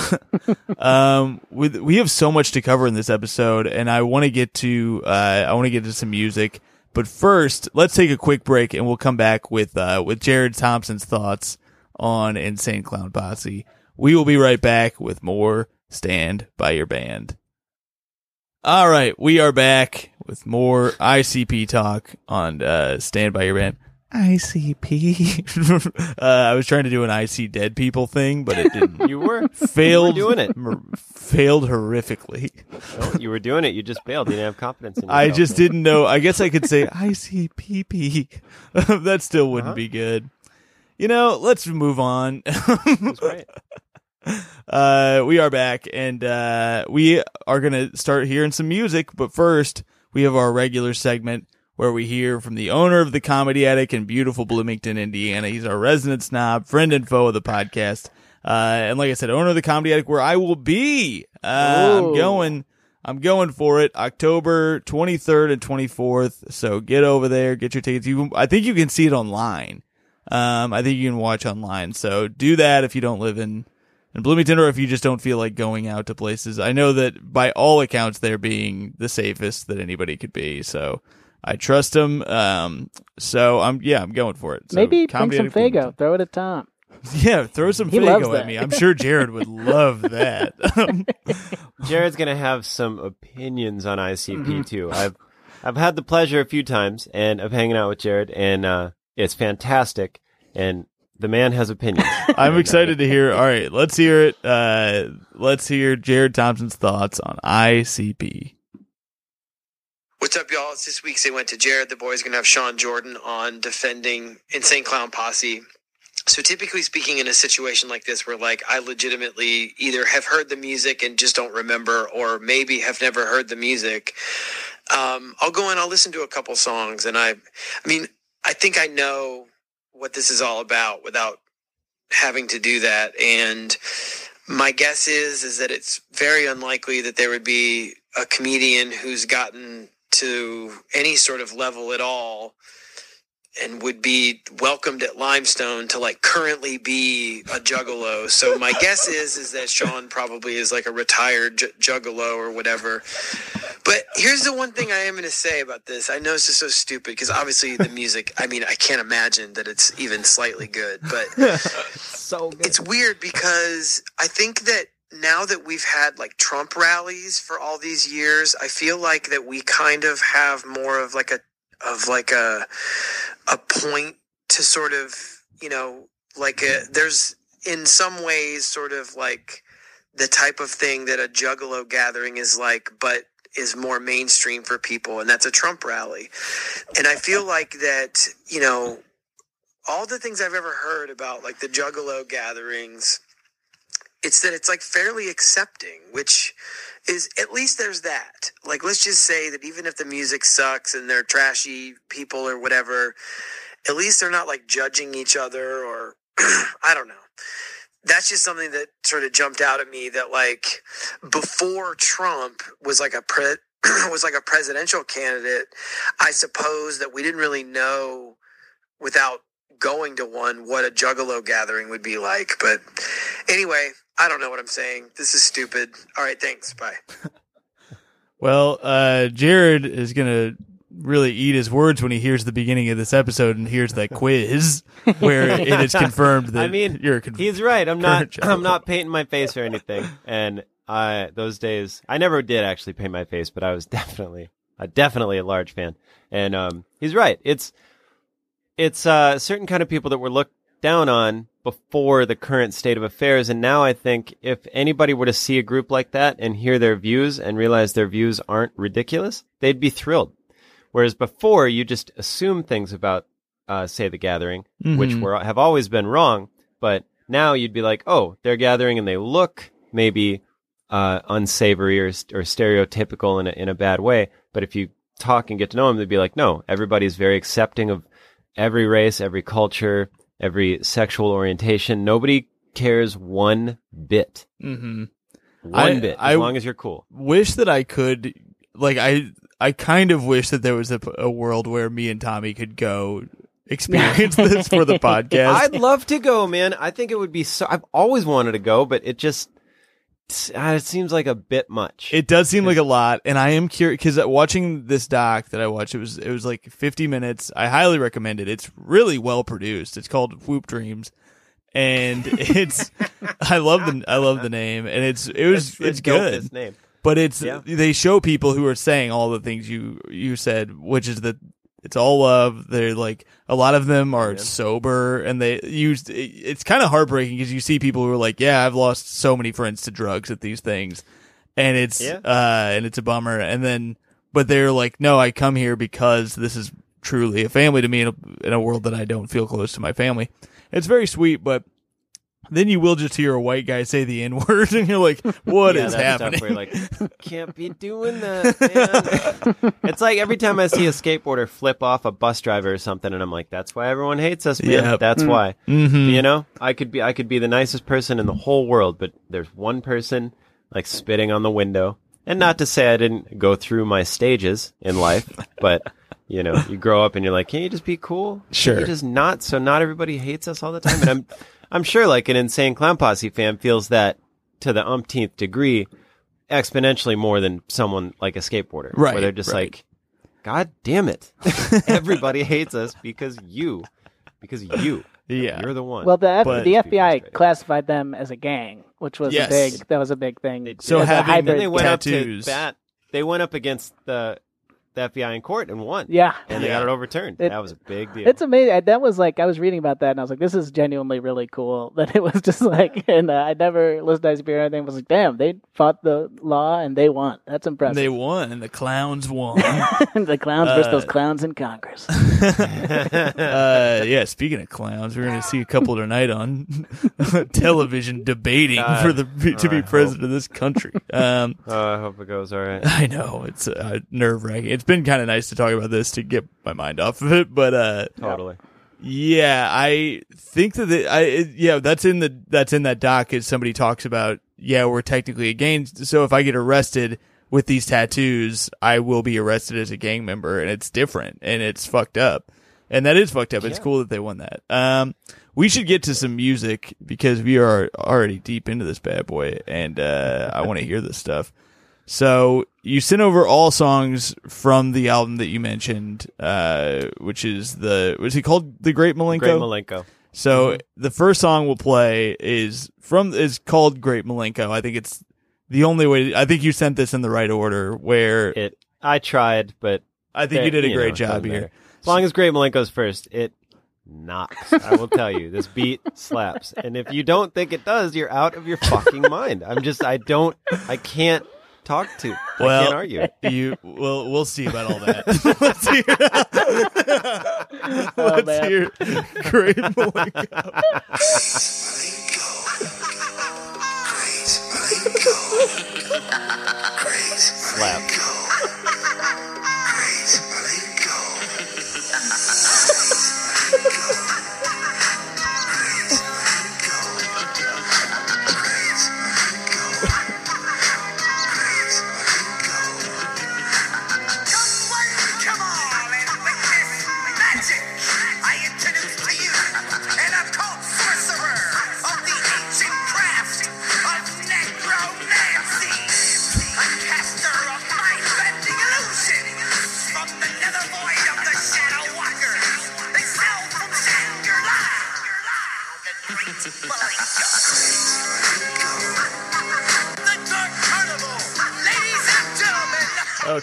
would. Um, with we have so much to cover in this episode, and I want to get to uh, I want to get to some music. But first, let's take a quick break, and we'll come back with uh, with Jared Thompson's thoughts on Insane Clown Posse. We will be right back with more Stand by Your Band. All right, we are back with more ICP talk on uh, Stand by Your Band. ICP. uh, I was trying to do an I see dead people thing, but it didn't. You were failed You were doing it. m- failed horrifically. Well, you were doing it. You just failed. You didn't have confidence in yourself. I just didn't know. I guess I could say ICPP. that still wouldn't Uh-huh. be good. You know, let's move on. It great. uh, we are back, and uh, we are gonna start hearing some music. But first, we have our regular segment where we hear from the owner of the Comedy Attic in beautiful Bloomington, Indiana. He's our resident snob, friend and foe of the podcast. Uh, and like I said, owner of the Comedy Attic, where I will be. Uh, I'm going. I'm going for it. October 23rd and 24th. So get over there, get your tickets. You, I think you can see it online. Um, I think you can watch online. So do that if you don't live in in Bloomington or if you just don't feel like going out to places. I know that by all accounts they're being the safest that anybody could be. So I trust them. Um, so I'm yeah, I'm going for it. So Maybe bring some Attic Faygo. Throw it at Tom. Yeah, throw some He Faygo at me. I'm sure Jared would love that. Jared's gonna have some opinions on ICP Mm-hmm. too. I've I've had the pleasure a few times and of hanging out with Jared, and uh, it's fantastic. And the man has opinions. I'm excited to hear. All right, let's hear it. Uh, let's hear Jared Thompson's thoughts on ICP. What's up, y'all? It's this week's They Went to Jared. The boys are going to have Sean Jordan on defending Insane Clown Posse. So, typically speaking, in a situation like this, where like I legitimately either have heard the music and just don't remember, or maybe have never heard the music, um, I'll go and I'll listen to a couple songs. And I, I mean, I think I know what this is all about without having to do that. And my guess is is that it's very unlikely that there would be a comedian who's gotten to any sort of level at all and would be welcomed at Limestone to like currently be a juggalo. So my guess is is that Sean probably is like a retired j- juggalo or whatever. But here's the one thing I am going to say about this. I know this is so stupid because obviously the music. I mean, I can't imagine that it's even slightly good, but so good. it's weird because I think that now that we've had like Trump rallies for all these years, I feel like that we kind of have more of like a of like a a point to sort of you know like a, there's in some ways sort of like the type of thing that a juggalo gathering is like, but is more mainstream for people, and that's a Trump rally. And I feel like that you know all the things I've ever heard about like the Juggalo gatherings, it's that it's like fairly accepting, which is at least there's that. Like, let's just say that even if the music sucks and they're trashy people or whatever, at least they're not like judging each other or I don't know. That's just something that sort of jumped out at me that like before Trump was like a pre- was like a presidential candidate, I suppose that we didn't really know without going to one what a juggalo gathering would be like. But anyway, I don't know what I'm saying. This is stupid. All right, thanks. Bye. Well, uh, Jared is gonna really eat his words when he hears the beginning of this episode and hears that quiz where it is confirmed that I mean, you're a conf- He's right. I'm not. current I'm not painting my face or anything. And I those days, I never did actually paint my face, but I was definitely, uh, definitely a large fan. And um, he's right. It's it's uh, certain kind of people that were looked down on before the current state of affairs. And now I think if anybody were to see a group like that and hear their views and realize their views aren't ridiculous, they'd be thrilled. Whereas before, you just assume things about, uh, say, the gathering, which Mhm. were have always been wrong. But now you'd be like, oh, they're gathering and they look maybe uh, unsavory or, or stereotypical in a, in a bad way. But if you talk and get to know them, they'd be like, no, everybody's very accepting of every race, every culture, every sexual orientation. Nobody cares one bit. hmm One I- bit, as I- long as you're cool. wish that I could like I I kind of wish that there was a, a world where me and Tommy could go experience this for the podcast. I'd love to go, man. I think it would be so. I've always wanted to go, but it just Uh, it seems like a bit much. It does seem like a lot, and I am curious because uh, watching this doc that I watched, it was it was like 50 minutes. I highly recommend it. It's really well produced. It's called Whoop Dreams, and it's I love the I love the name, and it's it was the it's good. name. but it's Yeah. they show people who are saying all the things you you said, which is that it's all love. They're like a lot of them are sober, and they use. It's kind of heartbreaking because you see people who are like, "Yeah, I've lost so many friends to drugs at these things," and it's Yeah. uh and it's a bummer. And then, but they're like, "No, I come here because this is truly a family to me in a, in a world that I don't feel close to my family." It's very sweet, but. Then you will just hear a white guy say the N word, and you're like, "What is yeah, that happening?" Stuff where like, can't be doing that. Man. it's like every time I see a skateboarder flip off a bus driver or something, and I'm like, that's why everyone hates us, man. Yep. That's why. Mhm. You know, I could be I could be the nicest person in the whole world, but there's one person like spitting on the window. And not to say I didn't go through my stages in life, but you know, you grow up and you're like, can you just be cool? Can Sure. you just not so not everybody hates us all the time. And I'm I'm sure like an insane clown posse fan feels that to the umpteenth degree exponentially more than someone like a skateboarder. Right, Where they're just right. like, God damn it. Everybody hates us because you. Because you. Yeah. You're the one. Well, the F- But- the FBI classified them as a gang, which was Yes. a big that was a big thing. So As a hybrid Then they went tattoos. up to bat. They went up against the the FBI in court and won. yeah, And they Yeah. got it overturned. It- that was a big deal. It's amazing. That was like I was reading about that, and I was like, "This is genuinely really cool." That it was just like, and uh, I never listened to ICP or anything. I was like, "Damn, they fought the law and they won. That's impressive." They won, and the clowns won. the clowns versus Uh, those clowns in Congress. uh, yeah, speaking of clowns, we're going to see a couple tonight on television debating God. for the to I be hope. president of this country. Um, oh, I hope it goes all right. I know it's uh, nerve wracking. It's been kind of nice to talk about this to get my mind off of it, but uh, Totally. Yeah, I think that the, I it- yeah that's in the that's in that doc is somebody talks about yeah we're technically a gang so if I get arrested with these tattoos I will be arrested as a gang member and it's different and it's fucked up and that is fucked up. It's Yeah. cool that they won that. Um, we should get to some music because we are already deep into this bad boy and uh, I want to hear this stuff. So you sent over all songs from the album that you mentioned, uh, which is the was he called the Great Milenko? Great Milenko. So the first song we'll play is from is called Great Milenko. I think it's the only way. I think you sent this in the right order. Where It. I tried, but I think you did a know, great it job here. As long as Great Milenko's first, it knocks. I will tell you, this beat slaps. And if you don't think it does, you're out of your fucking mind. I'm just, I don't, I can't talk to. I Well, can't argue. You well, we'll see about all that. let's hear. Oh, let's man. hear Great Milenko. Slap.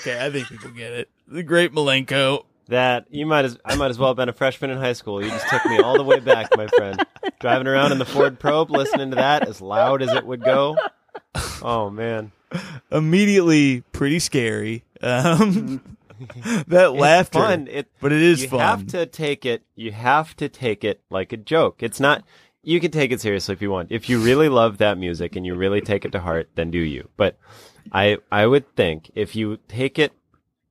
Okay, I think people get it. The Great Milenko. That you might as I might as well have been a freshman in high school. You just took me all the way back, my friend. Driving around in the Ford Probe, listening to that as loud as it would go. Oh man, Immediately pretty scary. Um, that laughter, fun. It, but it is you fun. have to take it. You have to take it like a joke. It's not. You can take it seriously if you want. If you really love that music and you really take it to heart, then do you. But I I would think if you take it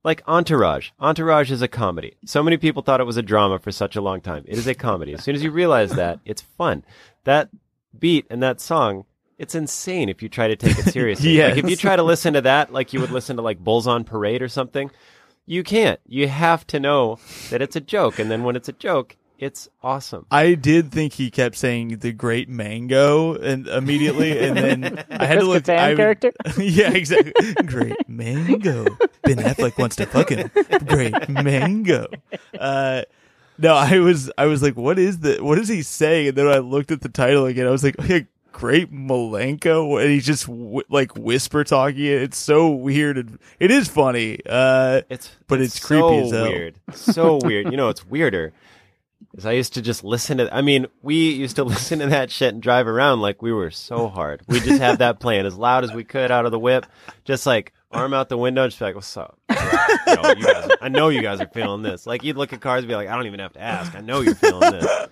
like Entourage. Entourage is a comedy. So many people thought it was a drama for such a long time. It is a comedy. As soon as you realize that, it's fun. That beat and that song, it's insane if you try to take it seriously. Like if you try to listen to that like you would listen to like Bulls on Parade or something, you can't. You have to know that it's a joke. And then when it's a joke, it's awesome. I did think he kept saying the Great Mango, and immediately, and then I had to look. Kattan I character? yeah, exactly. Great Mango. Ben Affleck wants to fuck him. Great Mango. Uh, No, I was I was like, what is the what is he saying? And then I looked at the title again. I was like, hey, Great Milenko, and he's just w- like whisper talking. It's so weird and it is funny. Uh, It's But it's so creepy as hell. weird. So weird. You know, it's weirder. Is I used to just listen to. I mean, we used to listen to that shit and drive around like we were so hard. We just had that playing as loud as we could out of the whip, just like arm out the window, just be like, "What's up?" Yo, you guys, I know you guys are feeling this. Like you'd look at cars and be like, "I don't even have to ask. I know you're feeling this."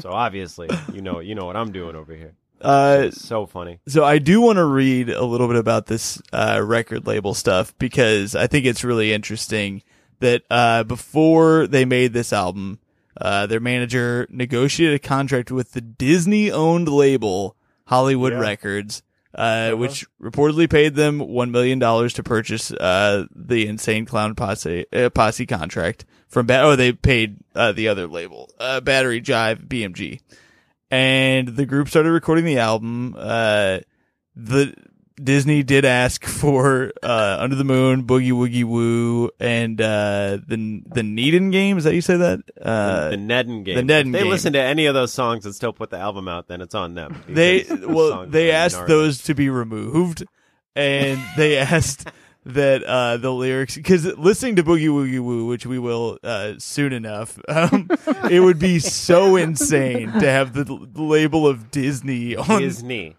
So obviously, you know, you know what I'm doing over here. uh, so funny. so I do want to read a little bit about this uh, record label stuff because I think it's really interesting that uh, before they made this album, uh, their manager negotiated a contract with the Disney-owned label Hollywood Records, uh, which reportedly paid them one million dollars to purchase uh, the Insane Clown Posse uh, Posse contract from. Ba- oh, they paid uh, the other label, uh, Battery Jive BMG and the group started recording the album. Uh, the Disney did ask for uh, Under the Moon, Boogie Woogie Woo, and uh, the the Needin game. Is that how you say that? Uh, the Neden game. the Neden if they game. listen to any of those songs and still put the album out, then it's on them. they well they asked gnarly. those to be removed, and they asked that uh, the lyrics because listening to Boogie Woogie Woo, which we will uh, soon enough, um, it would be so insane to have the, the label of Disney on Disney.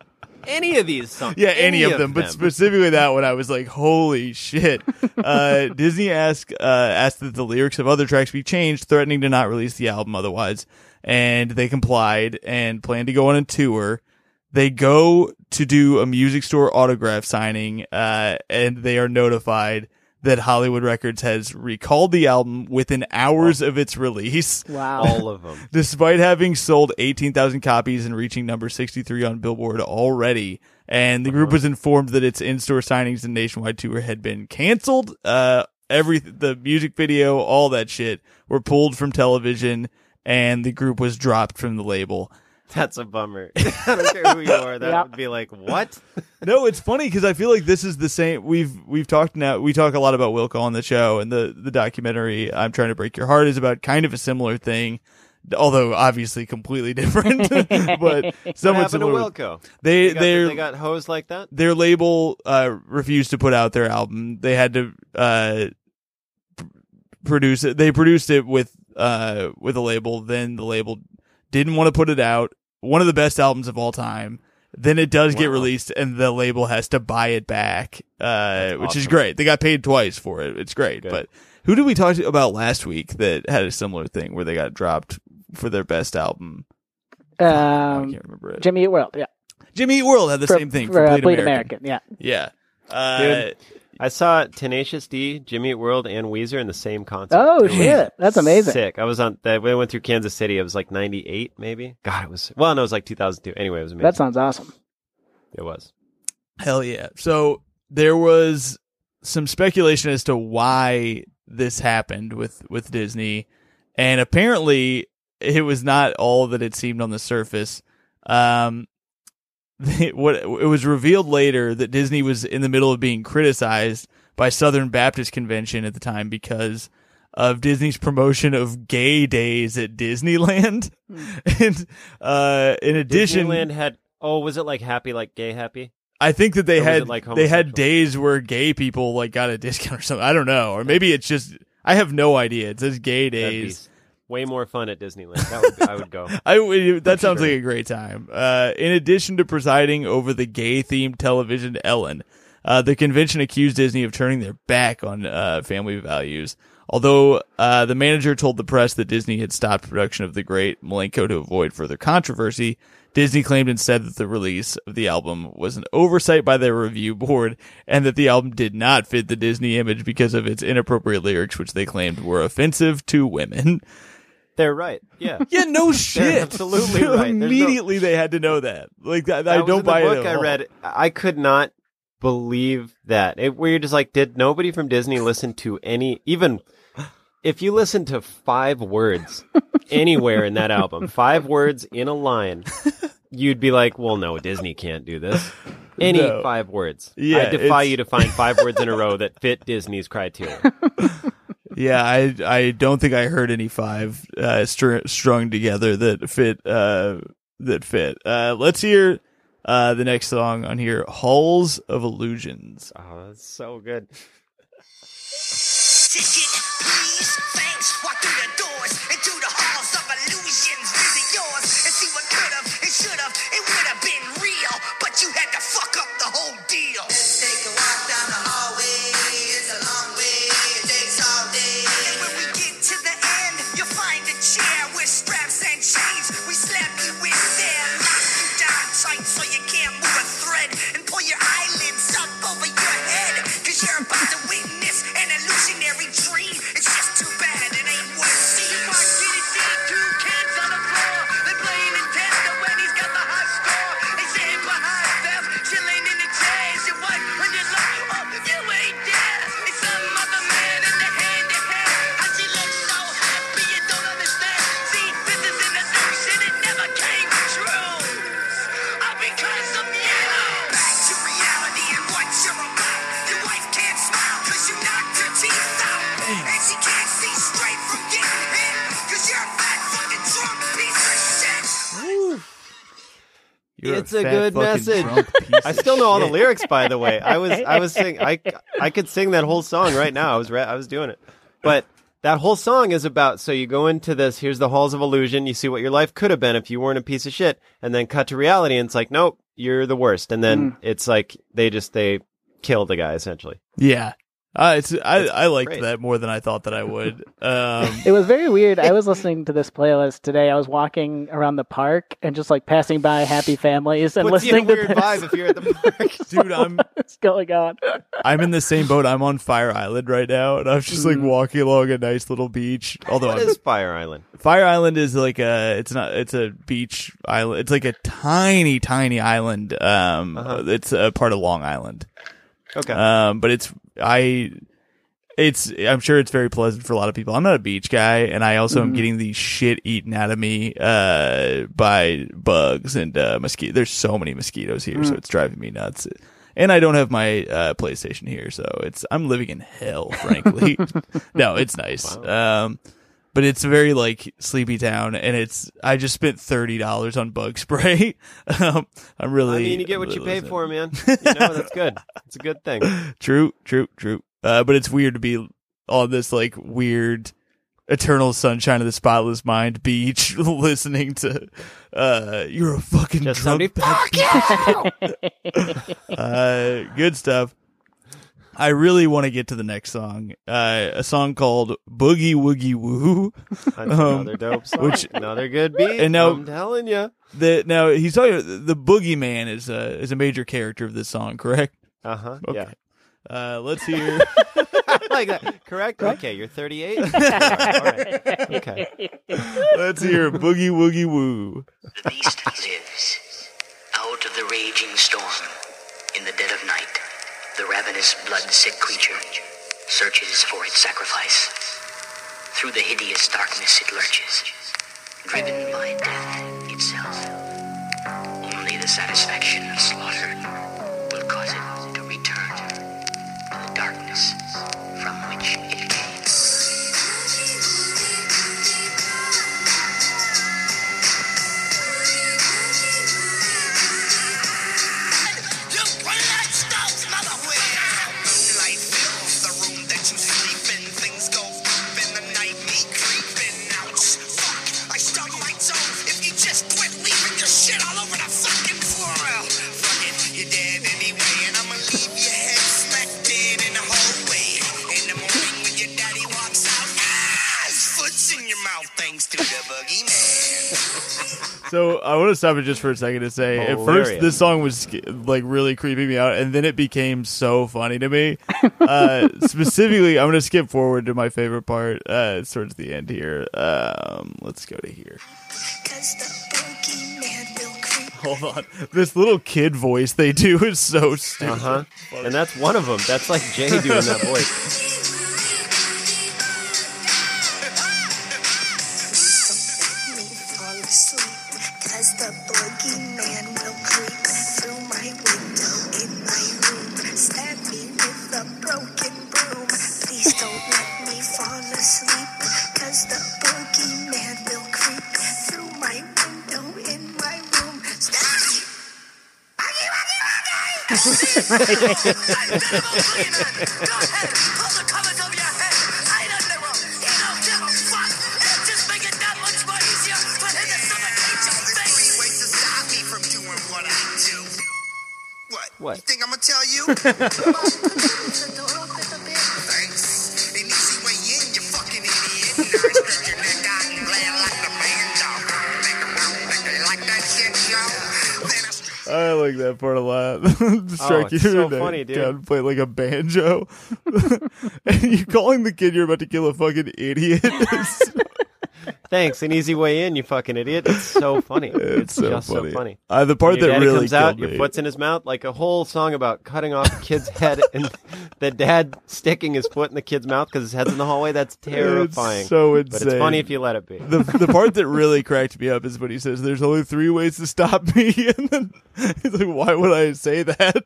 Any of these songs. Yeah, any, of them, but specifically that one, I was like, "Holy shit!" Uh, Disney asked uh, asked that the lyrics of other tracks be changed, threatening to not release the album otherwise, and they complied and plan to go on a tour. They go to do a music store autograph signing, uh, and they are notified that Hollywood Records has recalled the album within hours of its release. Wow. all of them. Despite having sold 18,000 copies and reaching number 63 on Billboard already, and the group was informed that its in-store signings and nationwide tour had been canceled. Uh, every the music video, all that shit were pulled from television, and the group was dropped from the label. That's a bummer. I don't care who you are. That Yeah. would be like, what? No, it's funny because I feel like this is the same. We've we've talked now. We talk a lot about Wilco on the show, and the the documentary "I'm Trying to Break Your Heart" is about kind of a similar thing, although obviously completely different, but What somewhat happened to similar. Wilco? They They got, they they got hosed like that? their label uh, refused to put out their album. They had to uh, p- produce it. They produced it with uh, with a label. Then the label didn't want to put it out. One of the best albums of all time. Then it does get released, and the label has to buy it back, uh, which is great. They got paid twice for it. It's great. Good. But who did we talk to about last week that had a similar thing where they got dropped for their best album? I Um, can't remember it. Jimmy Eat World, yeah. Jimmy Eat World had the For- same thing for, for uh, Bleed, Bleed American. American. Yeah. Yeah. Uh, Dude. I saw Tenacious D, Jimmy Eat World, and Weezer in the same concert. Oh It shit, that's amazing. Sick. I was on. They we went through Kansas City. It was like '98, maybe. God, it was. Well, no, it was like 2002. Anyway, it was amazing. That sounds awesome. it was. Hell yeah. So there was some speculation as to why this happened with, with Disney. And apparently it was not all that it seemed on the surface. Um, what it was revealed later that Disney was in the middle of being criticized by Southern Baptist Convention at the time because of Disney's promotion of gay days at Disneyland. and uh, in addition, Disneyland had. Oh, was it like happy, like gay happy? I think that they Or had like, they had days where gay people like got a discount or something. I don't know, or maybe it's just I have no idea. It says gay days. Way more fun at Disneyland. That would. Be, I would go. I would- that sounds sure. like a great time. Uh, in addition to presiding over the gay themed television Ellen, uh, the convention accused Disney of turning their back on uh, family values. Although uh, the manager told the press that Disney had stopped production of The Great Milenko to avoid further controversy, Disney claimed instead that the release of the album was an oversight by their review board and that the album did not fit the Disney image because of its inappropriate lyrics, which they claimed were offensive to women. They're right. Yeah. Yeah, no shit. absolutely right. There's no- Immediately they had to know that. Like that, I That don't buy book it. I all. read. I could not believe that. It, where you're just like, did nobody from Disney listen to any even? If you listen to five words anywhere in that album, five words in a line, you'd be like, "Well, no, Disney can't do this." Any No. five words. Yeah, I defy it's- you to find five words in a row that fit Disney's criteria. Yeah, I I don't think I heard any five uh, str- strung together that fit uh, that fit. Uh, let's hear uh, the next song on here, "Halls of Illusions." Oh, that's so good. Ticket, please, thanks. You're It's a fat good message. I still know all the lyrics, by the way. I was I was sing I I could sing that whole song right now. I was re- I was doing it, but that whole song is about. So you go into this. Here's the halls of illusion. You see what your life could have been if you weren't a piece of shit, and then cut to reality, and it's like, nope, you're the worst. And then it's like they just they kill the guy essentially. Yeah, uh, it's I I liked great. that more than I thought that I would. Um, It was very weird. I was listening to this playlist today. I was walking around the park and just like passing by happy families and Puts listening a weird to this. vibe if you're at the park. dude, I'm What's going on? I'm in the same boat. I'm on Fire Island right now, and I'm just like walking along a nice little beach. Although what I'm, is Fire Island? Fire Island is like a it's not it's a beach island. It's like a tiny tiny island. Um, Uh-huh. it's a part of Long Island. Okay. Um, but it's I. It's I'm sure it's very pleasant for a lot of people. I'm not a beach guy, and I also am getting the shit eaten out of me uh, by bugs and uh, mosquitoes. There's so many mosquitoes here, so it's driving me nuts. And I don't have my uh, PlayStation here, so it's I'm living in hell, frankly. no, it's nice. Um, but it's very like sleepy town, and it's I just spent thirty dollars on bug spray. um, I'm really. I mean, you get what you pay for, man. You know that's good. It's a good thing. True, true, true. Uh, but it's weird to be on this like weird eternal sunshine of the spotless mind beach listening to uh you're a fucking Just drunk somebody, fuck you! uh good stuff i really want to get to the next song uh a song called boogie woogie woo Another dope song. which- another good beat. and now- I'm telling you. the now he's talking the boogeyman is a is a major character of this song correct Uh huh. okay Yeah. uh let's hear I like that. Correct. Okay, you're 38. All right. Okay. let's hear boogie woogie woo The beast lives out of the raging storm in the dead of night. The ravenous, blood-sick creature searches for its sacrifice. Through the hideous darkness it lurches, driven by death itself. Only the satisfaction So I want to stop it just for a second to say, at first this song was like really creeping me out, and then it became so funny to me. Uh, specifically, I'm going to skip forward to my favorite part uh, towards the end here. Um, let's go to here. Cause the boogeyman will creep. Hold on, this little kid voice they do is so stupid. Uh huh. And that's one of them. That's like Jay doing that voice. What? What? You think I'm gonna tell you? like that part a lot. Strike Oh, it's you so funny, dude. play like a banjo, and you calling the kid you're about to kill a fucking idiot. It's, Thanks. An easy way in, you fucking idiot. It's so funny. it's so just funny. so funny. Uh, the part that really comes out, killed your foot's in his mouth, like a whole song about cutting off a kid's head and the dad sticking his foot in the kid's mouth because his head's in the hallway. That's terrifying. It's so but it's funny if you let it be. the the part that really cracked me up is when he says, "There's only three ways to stop me," and then he's like, "Why would I say that?"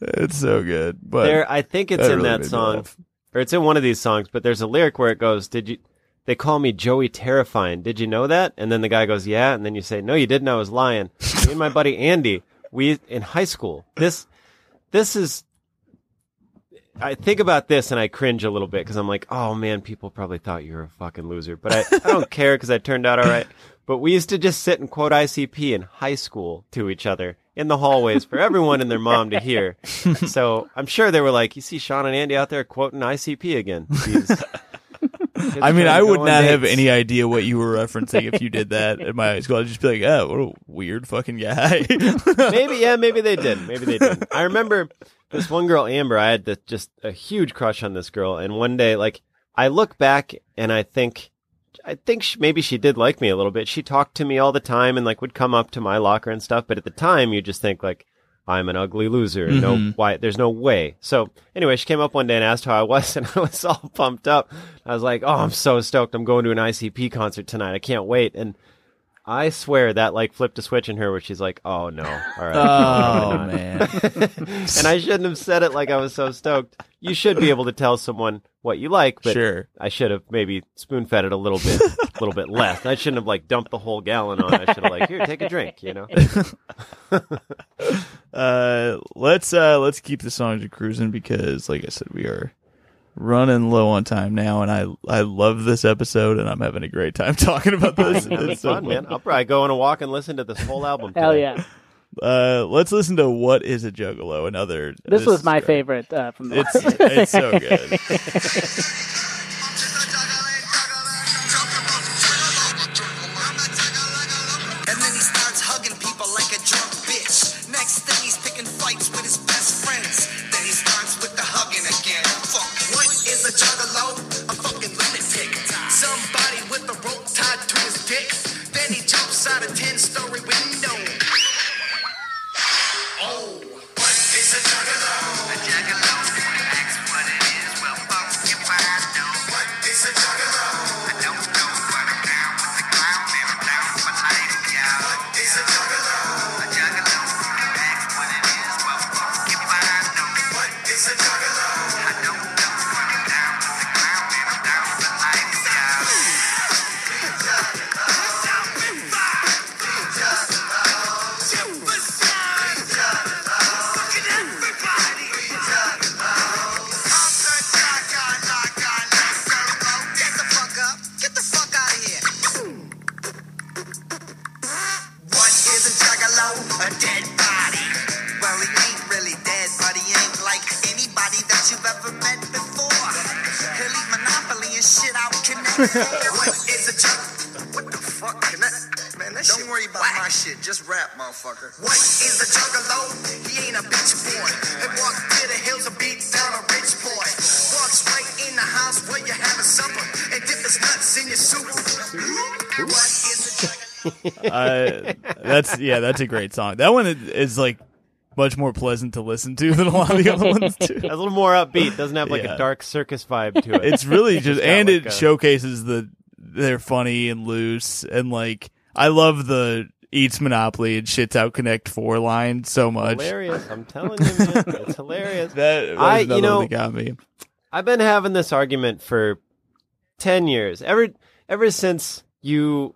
It's so good, but there, I think it's in really that song, or it's in one of these songs. But there's a lyric where it goes, "Did you?" They call me Joey Terrifying. Did you know that? And then the guy goes, "Yeah." And then you say, "No, you didn't. I was lying." me and my buddy Andy, we in high school. This, this is. I think about this and I cringe a little bit because I'm like, oh man, people probably thought you were a fucking loser, but I, I don't care because I turned out all right. But we used to just sit and quote ICP in high school to each other in the hallways for everyone and their mom to hear. So I'm sure they were like, you see Sean and Andy out there quoting ICP again. I mean, I would not have any idea what you were referencing if you did that at my high school. I'd just be like, "Oh, what a weird fucking guy." maybe yeah, maybe they did. Maybe they did. I remember this one girl, Amber. I had this, just a huge crush on this girl, and one day, like, I look back and I think, I think she, maybe she did like me a little bit. She talked to me all the time and like would come up to my locker and stuff. But at the time, you just think like. I'm an ugly loser. and No, mm-hmm. why? There's no way. So anyway, she came up one day and asked how I was, and I was all pumped up. I was like, "Oh, I'm so stoked! I'm going to an ICP concert tonight. I can't wait!" And I swear that like flipped a switch in her where she's like, "Oh no, all right." oh man, and I shouldn't have said it like I was so stoked. You should be able to tell someone what you like, but Sure. I should have maybe spoon fed it a little bit, a little bit less. I shouldn't have like dumped the whole gallon on. I should have like, here, take a drink. You know, uh, let's uh, let's keep the songs cruising because, like I said, we are running low on time now, and I I love this episode, and I'm having a great time talking about this. It's so fun, man. I'll probably go on a walk and listen to this whole album. Hell today. yeah. Uh, let's listen to "What Is a Juggalo." Another. This, was my great. favorite uh, from the It's it's so good. Uh, that's yeah, that's a great song. That one is, like much more pleasant to listen to than a lot of the other ones too. A little more upbeat. Doesn't have like Yeah. a dark circus vibe to it. It's really just, and like it a- showcases the they're funny and loose and like I love the eats Monopoly and shits out Connect Four line so much. hilarious. I'm telling you, man, it's hilarious. That I- you know- one got me. I've been having this argument for ten years. Ever ever since you,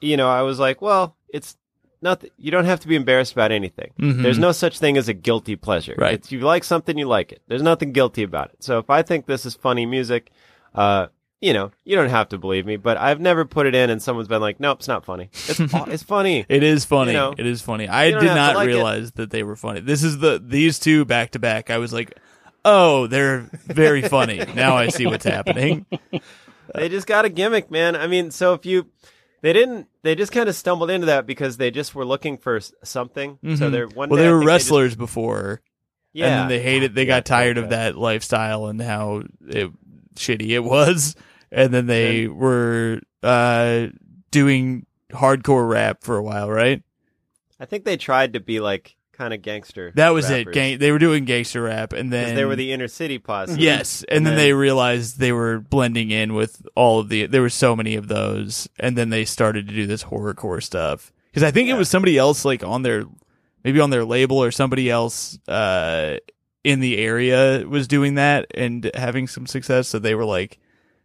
you know, I was like, well, it's nothing. You don't have to be embarrassed about anything. There's no such thing as a guilty pleasure. Mm-hmm. Right. If you like something, you like it. There's nothing guilty about it. So if I think this is funny music, uh, you know, you don't have to believe me, but I've never put it in and someone's been like, "Nope, it's not funny." It's it's funny. It is funny. You know, it is funny. I did not like it. realize that they were funny. This is the these two back to back. I was like, oh, they're very funny. now I see what's happening. they just got a gimmick, man. I mean, so if you they didn't they just kind of stumbled into that because they just were looking for s- something. So they're one Mm-hmm. well, day they I were think just- wrestlers before, yeah. and then they hated. They Yeah, got tired of that lifestyle and how it, shitty it was, and then they were uh, doing hardcore rap for a while, right? I think they tried to be like kind of gangster. That was it. Gang- they were doing gangster rap, and then they were the inner city posse. Yes, and, then, then- they realized they were blending in with all of the. There were so many of those, and then they started to do this horrorcore stuff. Because I think it was somebody else, like on their, maybe on their label or somebody else uh, in the area was doing that and having some success. So they were like,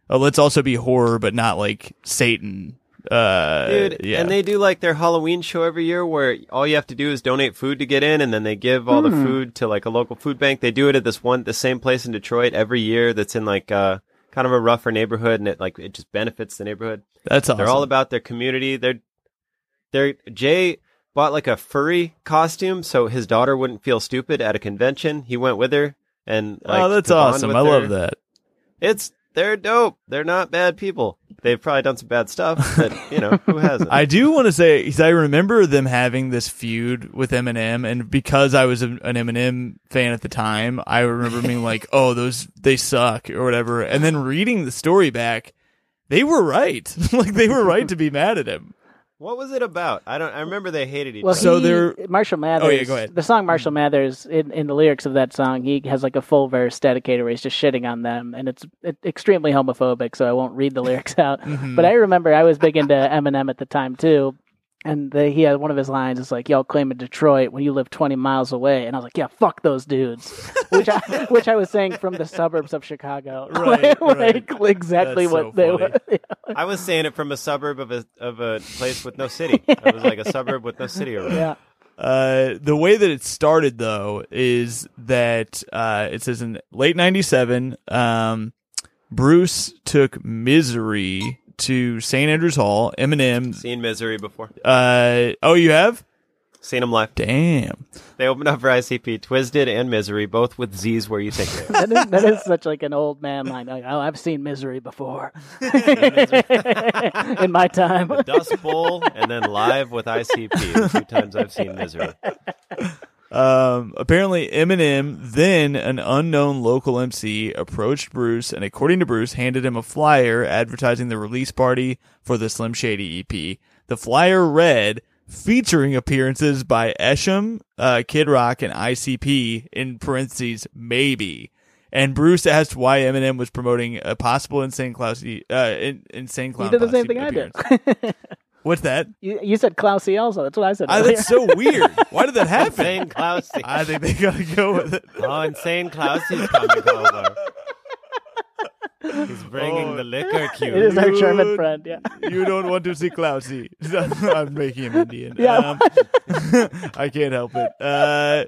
"Oh, let's also be horror, but not like Satan." Uh, Dude, yeah, and they do like their Halloween show every year where all you have to do is donate food to get in and then they give all the food to like a local food bank. They do it at this one the same place in Detroit every year that's in like uh kind of a rougher neighborhood and it like it just benefits the neighborhood. that's awesome. They're all about their community. They're they're Jay bought like a furry costume so his daughter wouldn't feel stupid at a convention. He went with her and like oh, that's awesome! with I love her. that. It's they're dope. They're not bad people. They've probably done some bad stuff, but you know who hasn't? I do want to say because I remember them having this feud with Eminem, and because I was an Eminem fan at the time, I remember being like, "Oh, those they suck" or whatever. And then reading the story back, they were right. like they were right to be mad at him. What was it about? I don't. I remember they hated each Well, other. So he, they're- Marshall Mathers. Oh, yeah, go ahead. The song Marshall Mathers in, in the lyrics of that song, he has like a full verse dedicated where he's just shitting on them, and it's it, extremely homophobic. So I won't read the lyrics out. Mm-hmm. But I remember I was big into Eminem at the time too. And the, he had one of his lines is like, "Y'all claim in Detroit when you live twenty miles away," and I was like, "Yeah, fuck those dudes," which I which I was saying from the suburbs of Chicago, Right, like right. exactly That's what so they funny. were. I was saying it from a suburb of a of a place with no city. It was like a suburb with no city around. yeah, Uh, the way that it started though is that uh, it says in late '97, um, Bruce took Myzery to St. Andrews Hall. Eminem. Seen Myzery before. Uh, oh, you have? Seen them live. Damn. They opened up for ICP, Twiztid and Myzery, both with Z's where you think they are. that is, that is such like an old man line. Like, oh, I've seen misery before in my time. Dust Bowl and then live with ICP. The two times I've seen Myzery. Um, apparently, Eminem, then an unknown local MC, approached Bruce and, according to Bruce, handed him a flyer advertising the release party for the Slim Shady EP. The flyer read, featuring appearances by Esham, uh, Kid Rock, and ICP, in parentheses, maybe. And Bruce asked why Eminem was promoting a possible Insane Clown, uh, in, Insane Clown You did the same thing I did. appearance. What's that? you, you said Klausy also. That's what I said. Ah, earlier. that's so weird. Why did that happen? Insane Klausy. I think they gotta go with it. Oh, Insane Klausy's coming over. He's bringing Oh. the liquor cube. it is cube. our German Dude. friend. Yeah. You don't want to see Klausy. I'm making him Indian. Yeah. Um, I can't help it. Uh,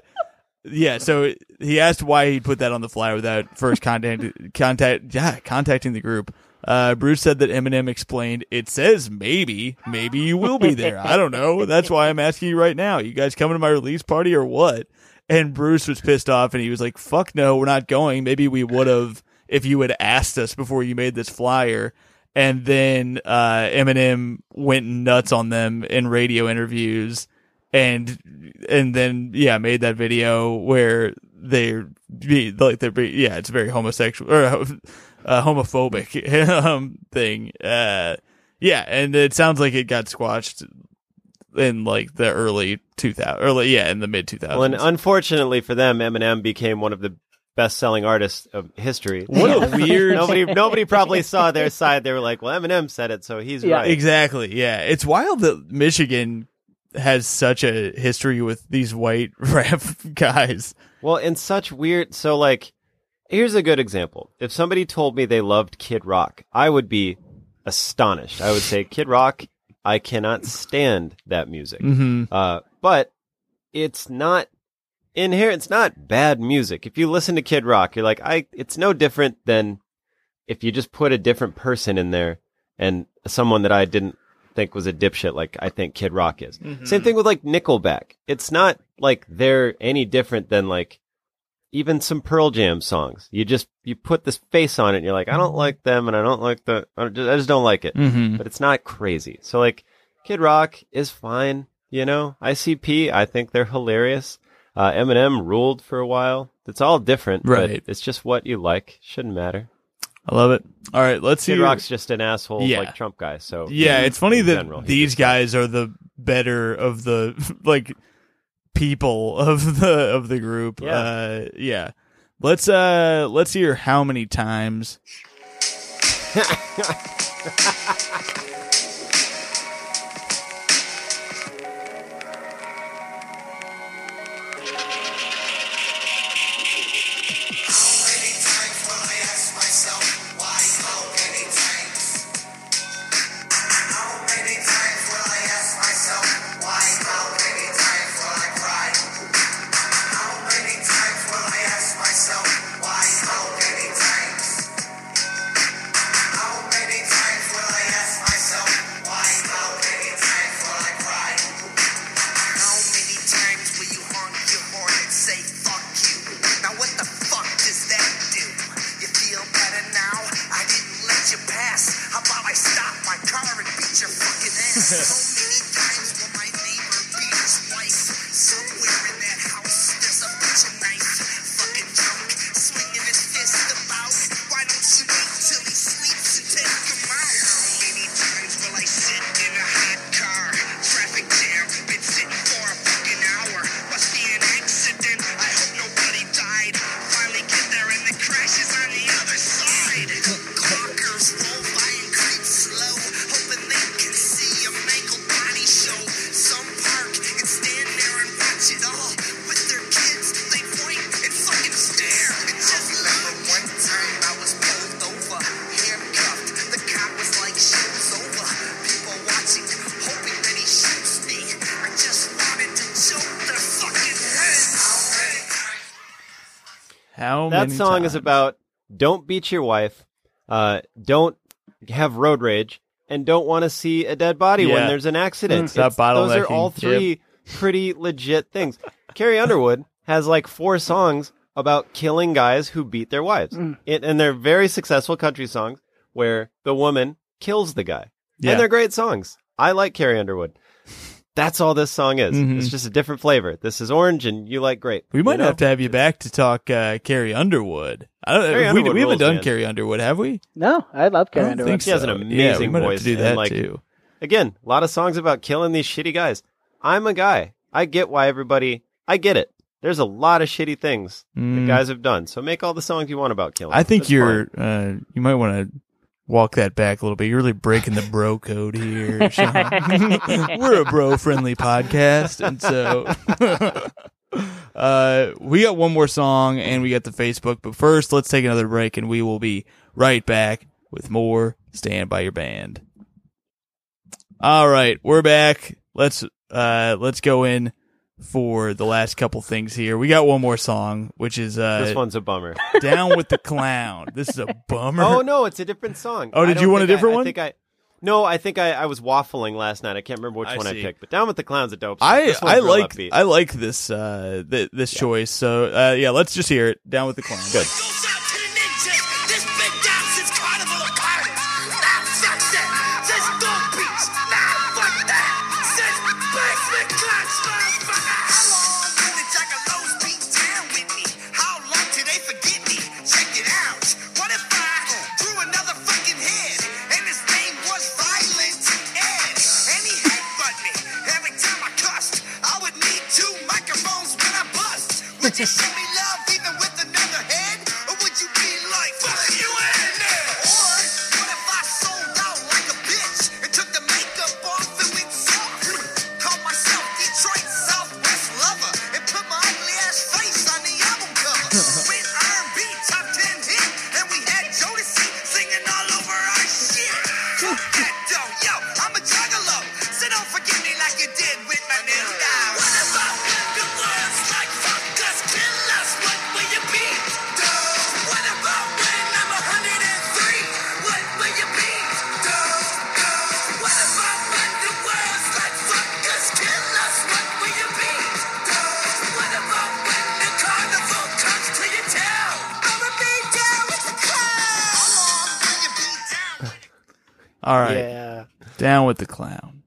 yeah, so he asked why he put that on the flyer without first contact, contact, yeah, contacting the group. Uh, Bruce said that Eminem explained, it says maybe, maybe you will be there. I don't know. That's why I'm asking you right now. You guys coming to my release party or what? And Bruce was pissed off and he was like, fuck no, we're not going. Maybe we would have if you had asked us before you made this flyer. And then, uh, Eminem went nuts on them in radio interviews and, and then, yeah, made that video where they're be like, they're yeah, it's very homosexual or, uh, homophobic, um, thing. Uh, yeah, and it sounds like it got squashed in like the early 2000 early yeah in the mid 2000s Well, and unfortunately for them, Eminem became one of the best-selling artists of history. what a weird nobody, nobody probably saw their side. They were like, "Well, Eminem said it, so he's Yeah. right." exactly yeah it's wild that michigan has such a history with these white rap guys Well, in such weird. So, like, here's a good example. If somebody told me they loved Kid Rock, I would be astonished. I would say, Kid Rock, I cannot stand that music. Mm-hmm. Uh, but it's not inherent. It's not bad music. If you listen to Kid Rock, you're like, I. It's no different than if you just put a different person in there and someone that I didn't think was a dipshit like I think Kid Rock is. Same thing with like Nickelback. It's not like they're any different than like even some Pearl Jam songs. You just you put this face on it and you're like, I don't like them and I don't like the I just, I just don't like it. Mm-hmm. But it's not crazy. So like Kid Rock is fine, you know. ICP, I think they're hilarious. Uh, Eminem ruled for a while. It's all different, Right. But it's just what you like. Shouldn't matter. I love it. All right, let's see. Kid Rock's just an asshole Yeah. like Trump guy. So Yeah, it's funny that general, these guys are the better of the like people of the of the group. Yeah. Uh yeah. Let's uh let's hear how many times that many song is about don't beat your wife, uh, don't have road rage, and don't want to see a dead body when there's an accident. Mm, those are all bottlenecking. three pretty legit things. Carrie Underwood has like four songs about killing guys who beat their wives, it, and they're very successful country songs where the woman kills the guy, Yeah. and they're great songs. I like Carrie Underwood. That's all this song is. Mhm. It's just a different flavor. This is orange, and you like grape. We might you know? have to have you back to talk uh, Carrie Underwood. I don't. Carrie we, Underwood we haven't done man. Carrie Underwood, have we? No, I love I Carrie don't Underwood. think She has an so. amazing yeah, we might voice Have to do and, that like, too. again, a lot of songs about killing these shitty guys. I'm a guy. I get why everybody. I get it. There's a lot of shitty things Mm. that guys have done. So make all the songs you want about killing. I think That's you're. Uh, you might want to walk that back a little bit. You're really breaking the bro code here. Sean. We're a bro friendly podcast, and so uh, we got one more song and we got the Facebook. But first, let's take another break, and we will be right back with more Stand by Your Band. All right, we're back. Let's uh let's go in for the last couple things here. We got one more song, which is uh this one's a bummer. down with the clown. This is a bummer. oh no, it's a different song. Oh, did you want a think I- different I one? think I. No, I think I, I was waffling last night. I can't remember which I one see. I picked. But Down with the Clown's a dope song. I I like upbeat. I like this uh th- this choice. So uh yeah, let's just hear it. Down with the clown. Good. Bust. All right, Yeah. down with the clown.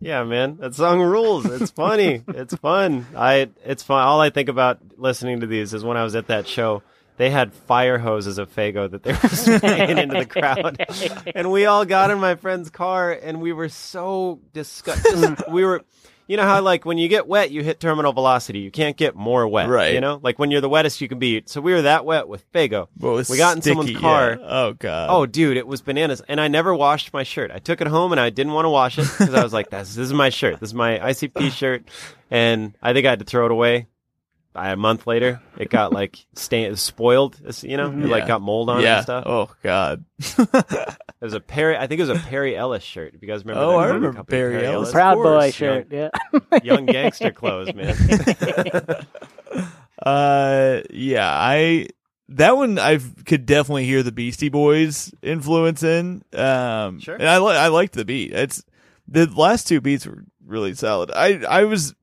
Yeah, man, that song rules. It's funny. it's fun. I it's fun. All I think about listening to these is when I was at that show. They had fire hoses of Faygo that they were spraying into the crowd, and we all got in my friend's car, and we were so disgusted. we were, you know how like when you get wet, you hit terminal velocity. You can't get more wet, Right. You know, like when you're the wettest you can be. So we were that wet with Faygo. We got in sticky, someone's car. yeah. Oh god. Oh, dude, it was bananas. And I never washed my shirt. I took it home and I didn't want to wash it because I was like, this, this is my shirt. This is my ICP shirt. And I think I had to throw it away. By a month later, it got like stained, spoiled, you know, it like got mold on it yeah. and stuff. Oh god. It was a Perry, I think it was a Perry Ellis shirt. If you guys remember Oh, that I remember company, Perry Ellis. Proud course, Boy yeah. shirt. Yeah. Young gangster clothes, man. Uh, yeah, I that one I could definitely hear the Beastie Boys influence in. Um, Sure. and I li- I liked the beat. It's the last two beats were really solid. I I was.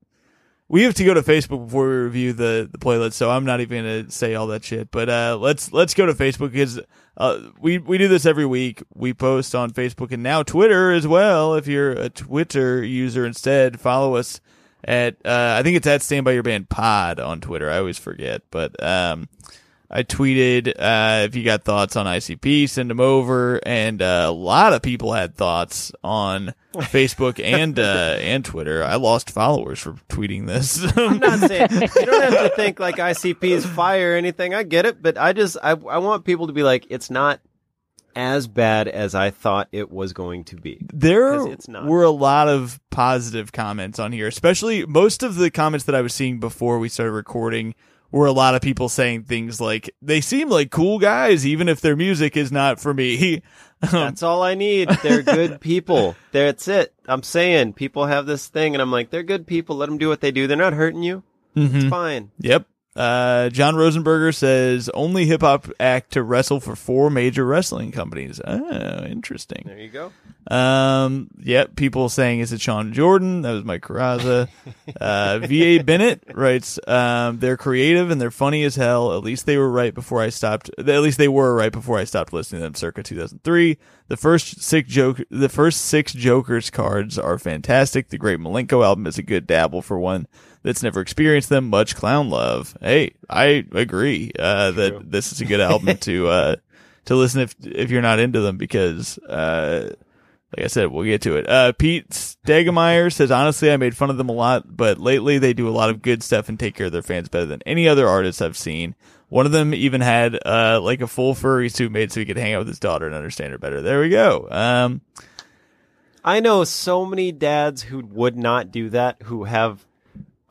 We have to go to Facebook before we review the the playlist, so I'm not even gonna say all that shit. But uh, let's let's go to Facebook because uh, we we do this every week. We post on Facebook and now Twitter as well. If you're a Twitter user instead, follow us at uh, I think it's at Stand By Your Band Pod on Twitter. I always forget, but um, I tweeted uh, if you got thoughts on ICP, send them over, and uh, a lot of people had thoughts on Facebook and uh, and Twitter. I lost followers for tweeting this. I'm not saying you don't have to think like ICP is fire or anything. I get it, but I just I I want people to be like it's not as bad as I thought it was going to be. There it's not. were a lot of positive comments on here, especially most of the comments that I was seeing before we started recording were a lot of people saying things like they seem like cool guys, even if their music is not for me. Um, That's all I need. They're good people. That's it. I'm saying people have this thing, and I'm like, they're good people. Let them do what they do. They're not hurting you. It's mm-hmm. fine. Yep. Uh, John Rosenberger says only hip hop act to wrestle for four major wrestling companies. Oh, interesting. There you go. Um, yep. People saying is it Sean Jordan? That was Mike Carraza. Uh, V.A. Bennett writes, um, they're creative and they're funny as hell. At least they were right before I stopped. At least they were right before I stopped listening to them circa 2003. The first six joke, the first six Jokers cards are fantastic. The Great Milenko album is a good dabble for one that's never experienced them. Much clown love. Hey, I agree, uh, that this is a good album to, uh, to listen if, if you're not into them because, uh, like I said, we'll get to it. Uh, Pete Stegemeyer says, honestly, I made fun of them a lot, but lately they do a lot of good stuff and take care of their fans better than any other artist I've seen. One of them even had, uh, like a full furry suit made so he could hang out with his daughter and understand her better. There we go. Um, I know so many dads who would not do that, who have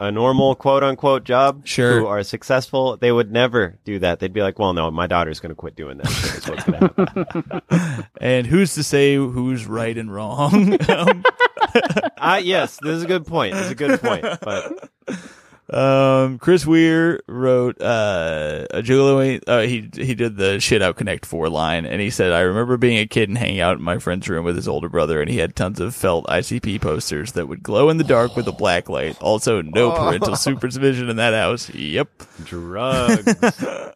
a normal quote unquote job, Sure. who are successful. They would never do that. They'd be like, well, no, my daughter's going to quit doing that. That's what's going to happen. and who's to say who's right and wrong? um, uh, yes, this is a good point. This is a good point. But Um, Chris Weir wrote uh, a Juggalo. Uh, he he did the shit out Connect Four line, and he said, "I remember being a kid and hanging out in my friend's room with his older brother, and he had tons of felt ICP posters that would glow in the dark with a black light. Also, no parental supervision in that house. Yep." drugs.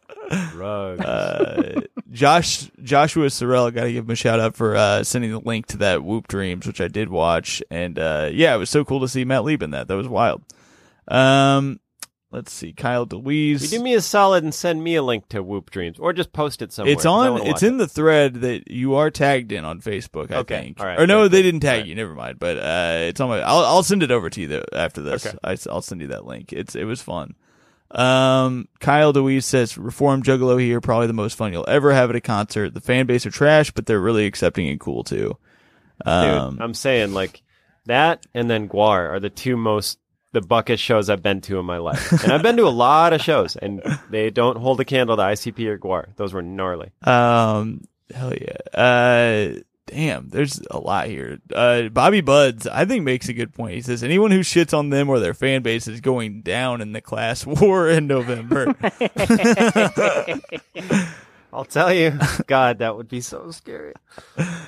drugs. Uh, Josh Joshua Sorrell, got to give him a shout out for uh, sending the link to that Whoop Dreams, which I did watch, and uh, yeah, it was so cool to see Matt Lieb in that. That was wild. Um, let's see, Kyle DeWeese. you do me a solid and send me a link to Whoop Dreams, or just post it somewhere. It's on. It's in it. the thread that you are tagged in on Facebook. I Okay, think. all right, Or no, good, they didn't tag right. you. Never mind. But uh, it's on my. I'll I'll send it over to you though after this. Okay. I, will send you that link. It's it was fun. Um, Kyle DeWeese says Reform Juggalo here probably the most fun you'll ever have at a concert. The fan base are trash, but they're really accepting and cool too. Dude, Um, I'm saying like that and then GWAR are the two most the bucket shows I've been to in my life. And I've been to a lot of shows and they don't hold a candle to ICP or GWAR. Those were gnarly. Um, hell yeah. Uh, damn, there's a lot here. Uh, Bobby Buds, I think, makes a good point. He says anyone who shits on them or their fan base is going down in the class war in November. I'll tell you, God, that would be so scary.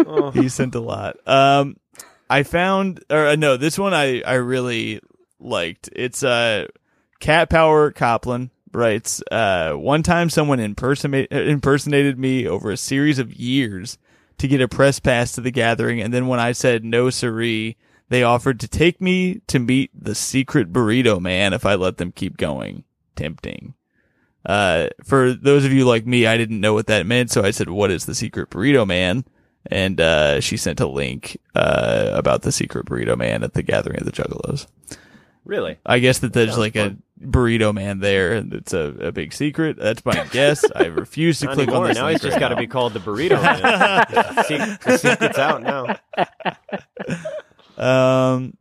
Oh. he sent a lot. Um, I found, or uh, no, this one I I really liked. It's uh, Cat Power Copland writes. Uh, one time someone impersonate, impersonated me over a series of years to get a press pass to the gathering, and then when I said no, siree, they offered to take me to meet the secret burrito man if I let them keep going. Tempting. Uh, for those of you like me, I didn't know what that meant, so I said, "What is the secret burrito man?" And uh, she sent a link uh, about the secret burrito man at the gathering of the Juggalos. Really? I guess that there's Sounds like fun. a burrito man there, and it's a, a big secret. That's my guess. I refuse to Not click on anymore. this. Now link he's just right got to now. be called the burrito man. se- the secret's out now. Um,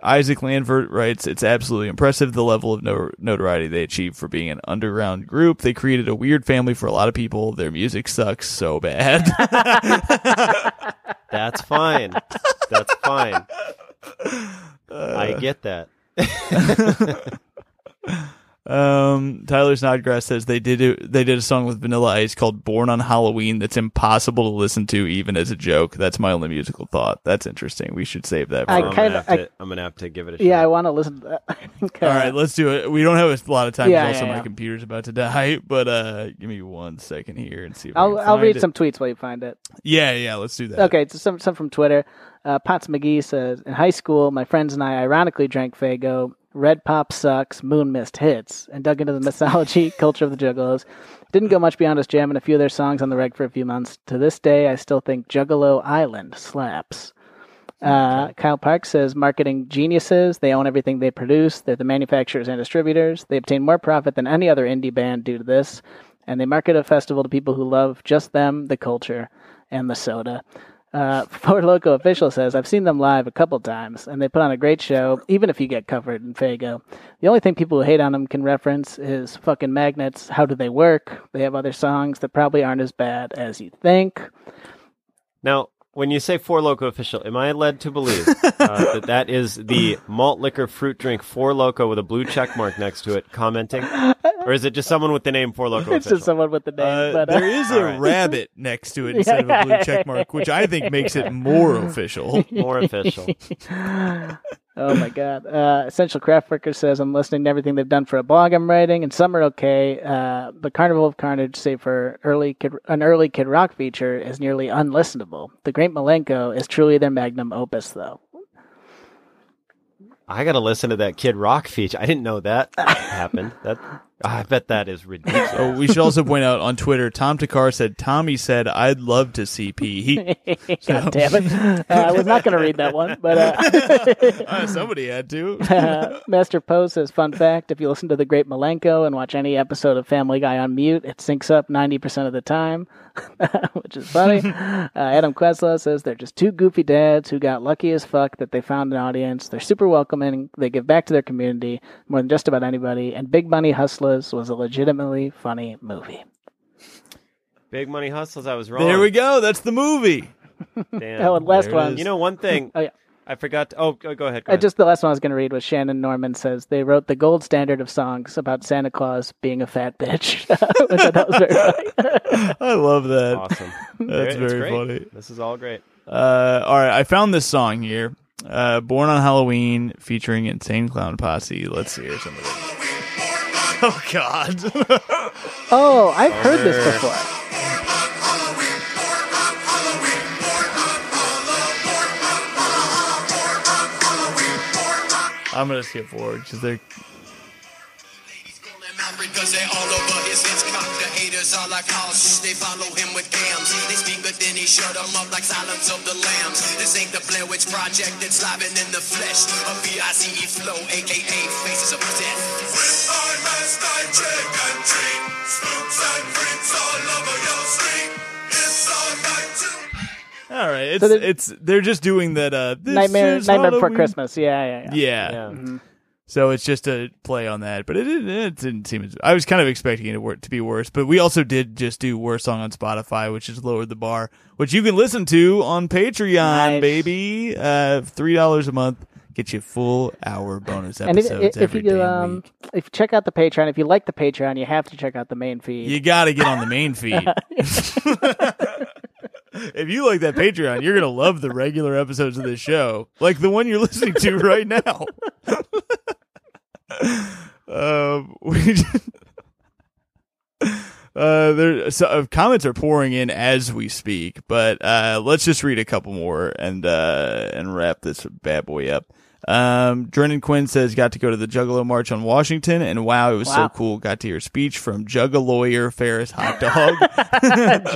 Isaac Lanvert writes, "It's absolutely impressive the level of no- notoriety they achieved for being an underground group. They created a weird family for a lot of people. Their music sucks so bad." That's fine. That's fine. I get that. Um, Tyler Snodgrass says they did it, they did a song with Vanilla Ice called "Born on Halloween" that's impossible to listen to even as a joke. That's my only musical thought. That's interesting. We should save that. For I I'm, a- kinda- gonna have I- to, I'm gonna have to give it a shot. Yeah, I want to listen to that. I think, uh, All right, let's do it. We don't have a lot of time. Yeah, also, yeah, my yeah. computer's about to die. But uh, give me one second here and see. If I I'll can I'll find read it. some tweets while you find it. Yeah, yeah. Let's do that. Okay, so some some from Twitter. Uh, Potts McGee says, in high school, my friends and I ironically drank Faygo. Red Pop sucks, Moon Mist hits, and dug into the mythology, culture of the Juggalos. Didn't go much beyond us jamming a few of their songs on the reg for a few months. To this day, I still think Juggalo Island slaps. Uh, Kyle Park says marketing geniuses. They own everything they produce. They're the manufacturers and distributors. They obtain more profit than any other indie band due to this. And they market a festival to people who love just them, the culture, and the soda. Uh, Four Loco official says I've seen them live a couple times, and they put on a great show. Even if you get covered in Faygo, the only thing people who hate on them can reference is fucking magnets. How do they work? They have other songs that probably aren't as bad as you think. Now, when you say Four Loco official, am I led to believe uh, that that is the malt liquor fruit drink Four Loco with a blue check mark next to it commenting, or is it just someone with the name Four Loco It's just someone with the name, Uh, but uh, there is a All right. rabbit next to it instead of a blue check mark, which I think makes it more official. More official. Oh my god! Uh, Essential Craft Worker says I'm listening to everything they've done for a blog I'm writing, and some are okay. Uh, but Carnival of Carnage, save for early Kid, an early Kid Rock feature, is nearly unlistenable. The Great Milenko is truly their magnum opus, though. I got to listen to that Kid Rock feature. I didn't know that happened. That I bet that is ridiculous. Oh, we should also point out on Twitter, Tom Thakkar said, Tommy said, I'd love to see P. He, God damn it! Uh, I was not going to read that one, but uh, uh, somebody had to. uh, Master Poe says, "Fun fact: If you listen to the Great Milenko and watch any episode of Family Guy on mute, it syncs up ninety percent of the time." which is funny. uh, Adam Quesla says they're just two goofy dads who got lucky as fuck that they found an audience. They're super welcoming. They give back to their community more than just about anybody. And Big Money Hustlers was a legitimately funny movie. Big Money Hustles. I was wrong. There we go. That's the movie. Damn. Oh, and last one. You know one thing. Oh, yeah. I forgot. To, oh, go go ahead. Go Uh, just the last one I was going to read was Shannon Norman says they wrote the gold standard of songs about Santa Claus being a fat bitch, which I thought was very funny. I love that. awesome. That's It's very great. funny. This is all great. Uh, all right, I found this song here. Uh, Born on Halloween featuring Insane Clown Posse. Let's hear some of it. Oh God! Oh, I've heard this before. I'm gonna skip forward because they're Ladies call him because they all over his hits. Cock the haters are like house. They follow him with gams. They speak, but then he shut them up like Silence of the Lambs. This ain't the Blair Witch Project. It's live and in the flesh. A B-I-C-E flow, aka Faces of Death. With our last night trick and treat. Spooks and freaks all over your street. It's all night to... all right. It's So they're- it's they're just doing that. Uh, this Nightmare, is Nightmare Before Halloween. Christmas. Yeah, yeah, yeah. Yeah. Yeah. So it's just a play on that, but it, it, it didn't seem. As, I was kind of expecting it to, be worse, but we also did just do worst song on Spotify, which has lowered the bar, which you can listen to on Patreon, Nice. baby. Uh, three dollars a month gets you full hour bonus And if, episodes if every you damn um, if you check out the Patreon, if you like the Patreon, you have to check out the main feed. You got to get on the main feed. if you like that Patreon, you're gonna love the regular episodes of this show, like the one you're listening to right now. um, we. Uh, there, so, uh, comments are pouring in as we speak, but uh, let's just read a couple more and uh, and wrap this bad boy up. Um, Drennan Quinn says got to go to the Juggalo March on Washington, and wow, it was so cool. Got to hear a speech from Juggalawyer Ferris Hot Dog.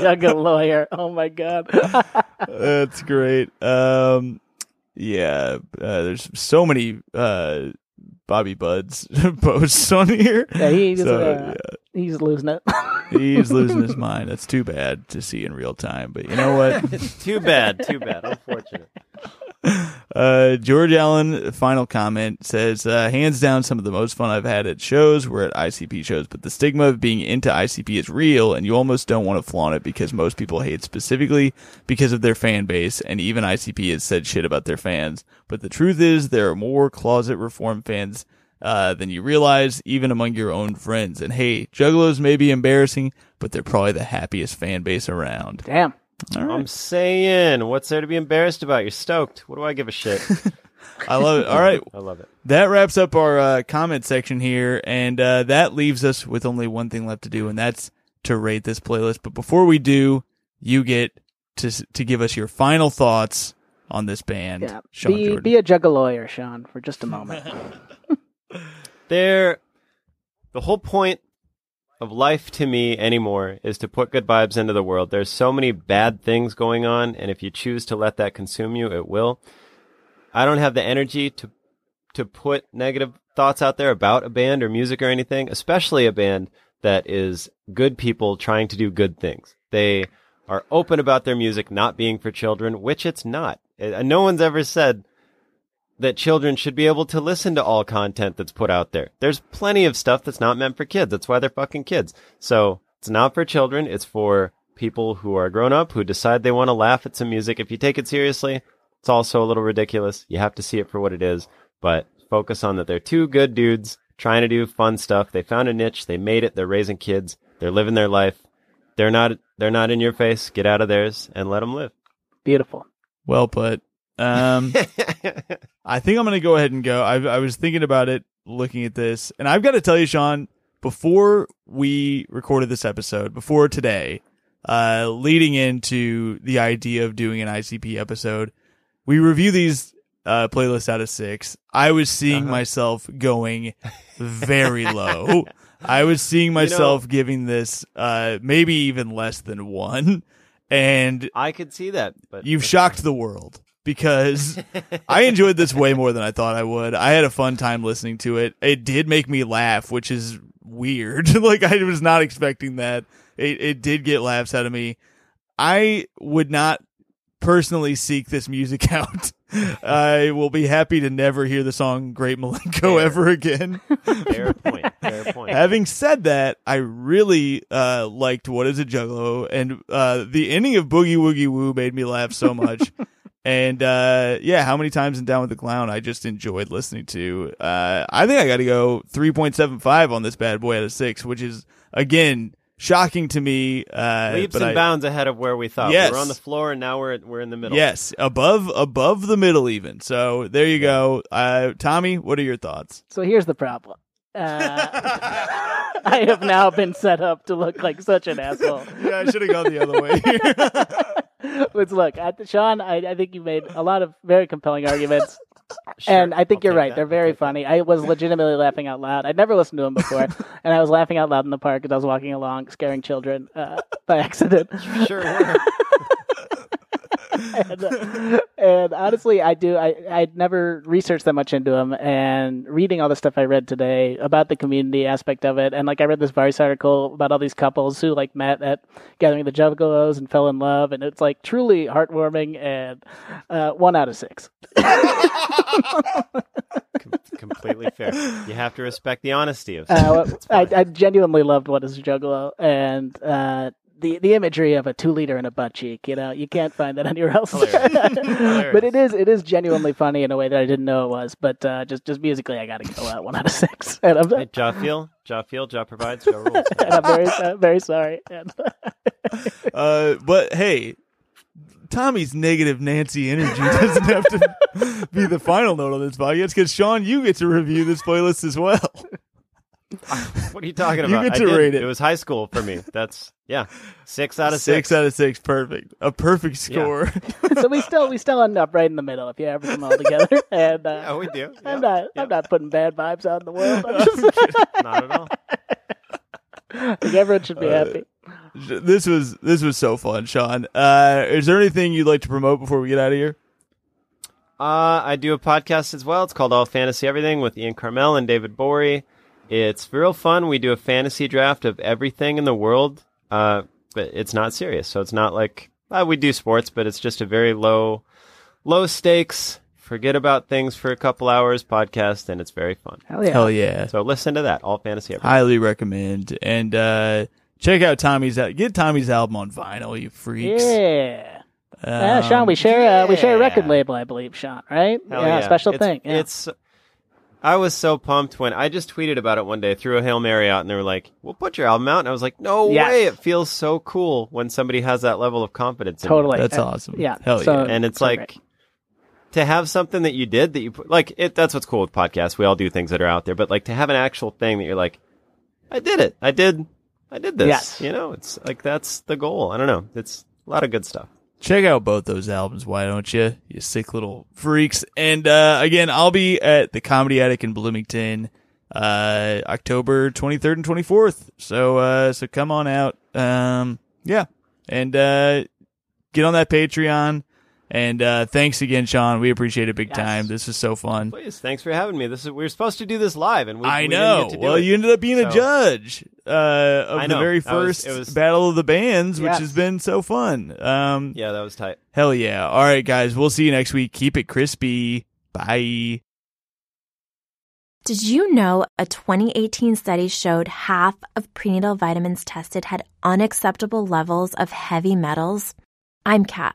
Jug a lawyer. Oh my god. That's great. Um, yeah, uh, there's so many uh, Bobby Buds posts on here. Yeah, he's So, uh, he's losing it. He's losing his mind. That's too bad to see in real time. But you know what? too bad, too bad. Unfortunate. Uh, George Allen, final comment says, uh, hands down, some of the most fun I've had at shows were at ICP shows, but the stigma of being into ICP is real, and you almost don't want to flaunt it because most people hate specifically because of their fan base, and even ICP has said shit about their fans. But the truth is, there are more closet reform fans uh, than you realize, even among your own friends. And hey, Juggalos may be embarrassing, but they're probably the happiest fan base around. Damn. All right. I'm saying, what's there to be embarrassed about? You're stoked. What do I give a shit? I love it. All right. I love it. That wraps up our uh, comment section here, and uh, that leaves us with only one thing left to do, and that's to rate this playlist. But before we do, you get to to give us your final thoughts on this band. Yeah. Sean Be Jordan. be a jug lawyer, Sean, for just a moment. There, the whole point of life to me anymore is to put good vibes into the world. There's so many bad things going on, and if you choose to let that consume you, it will. I don't have the energy to to put negative thoughts out there about a band or music or anything, especially a band that is good people trying to do good things. They are open about their music not being for children, which it's not. Uh, No one's ever said that children should be able to listen to all content that's put out there. There's plenty of stuff that's not meant for kids. That's why they're fucking kids. So it's not for children. It's for people who are grown up who decide they want to laugh at some music. If you take it seriously, it's also a little ridiculous. You have to see it for what it is, but focus on that they're two good dudes trying to do fun stuff. They found a niche. They made it. They're raising kids. They're living their life. They're not, they're not in your face. Get out of theirs and let them live. Beautiful. well put. Um, I think I'm going to go ahead and go. I, I was thinking about it, looking at this, and I've got to tell you, Sean, before we recorded this episode, before today, uh, leading into the idea of doing an ICP episode, we review these uh, playlists out of six. I was seeing myself going very low. I was seeing myself giving this uh, maybe even less than one, and I could see that, but You've shocked the world because I enjoyed this way more than I thought I would. I had a fun time listening to it. It did make me laugh, which is weird. like I was not expecting that. It it did get laughs out of me. I would not personally seek this music out. I will be happy to never hear the song Great Milenko Fair. ever again. fair point. Fair point. Having said that, I really uh, liked What Is a Juggalo, and uh, the ending of Boogie Woogie Woo made me laugh so much. And uh, yeah, how many times in Down with the Clown I just enjoyed listening to. Uh, I think I got to go 3.75 on this bad boy out of six, which is again shocking to me. Uh, Leaps but and I- bounds ahead of where we thought. Yes. We were on the floor, and now we're we're in the middle. Yes, above above the middle even. So there you go. Uh, Tommy, what are your thoughts? So here's the problem. Uh, I have now been set up to look like such an asshole. Yeah, I should have gone the other way. Let's look. I, Sean, I, I think you made a lot of very compelling arguments. Sure, and I think I'll you're right. that. They're very funny. I was legitimately laughing out loud. I'd never listened to them before, and I was laughing out loud in the park as I was walking along, scaring children uh, by accident. Sure. And, and honestly, I do. I I'd never researched that much into them, and reading all the stuff I read today about the community aspect of it, and like I read this Vice article about all these couples who like met at Gathering the Juggalos and fell in love, and it's like truly heartwarming. And uh, one out of six. Com- completely fair. You have to respect the honesty of. Uh, I. I genuinely loved what is a Juggalo, and uh, the the imagery of a two liter and a butt cheek. You know, you can't find that anywhere else. But it is it is genuinely funny in a way that I didn't know it was. But uh, just just musically, I got to go out one out of six, and I'm, Hey, Jaw feel, Jaw feel, Jaw provides, Jaw rules. and I'm very uh, very sorry. Uh, but hey, Tommy's negative Nancy energy doesn't have to be the final note on this podcast because Sean, you get to review this playlist as well. What are you talking You about? get to did. rate it. It was high school for me. That's yeah, six out of six. six. out of six, perfect. A perfect score. so we still we still end up right in the middle if you average them all together. And uh, Yeah, we do. Yeah, I'm not yeah. I'm not putting bad vibes out in the world. I'm just, Not at all. I think everyone should be Uh, happy. this was this was so fun, Sean. Uh, is there anything you'd like to promote before we get out of here? Uh, I do a podcast as well. It's called All Fantasy Everything with Ian Karmel and David Gborie. It's real fun. We do a fantasy draft of everything in the world, uh, but it's not serious. So it's not like uh, we do sports, but it's just a very low, low stakes. Forget about things for a couple hours podcast, and it's very fun. Hell yeah. Hell yeah. So listen to that. All Fantasy Everything. Highly recommend. And uh, check out Tommy's get Tommy's album on vinyl, you freaks. Yeah. Yeah, Um, Sean, we share uh, we share a record label, I believe, Sean, right? Hell yeah, special It's- thing. Yeah. It's. I was so pumped when I just tweeted about it one day, threw a hail mary out, and they were like, "We'll put your album out." And I was like, "No Yes. way!" It feels so cool when somebody has that level of confidence. in totally. That's Uh, awesome. Yeah. Hell so, yeah. and it's so like great. to have something that you did that you put like it. That's what's cool with podcasts. We all do things that are out there, but like to have an actual thing that you're like, "I did it. I did. I did this." Yes. You know, it's like that's the goal. I don't know. It's a lot of good stuff. Check out both those albums, why don't you? You sick little freaks. And uh, again, I'll be at the Comedy Attic in Bloomington, uh, October 23rd and 24th. So uh, so come on out. Um, yeah, and uh, get on that Patreon. And uh, thanks again, Sean. We appreciate it big Yes. time. This is so fun. Please, thanks for having me. This is we were supposed to do this live, and we, I we didn't know. get to do Well, it. you ended up being a judge uh, of the very That was- first was- Battle of the Bands, which Yes. has been so fun. Um, Yeah, that was tight. Hell yeah. All right, guys. We'll see you next week. Keep it crispy. Bye. Did you know a 2018 study showed half of prenatal vitamins tested had unacceptable levels of heavy metals? I'm Kat,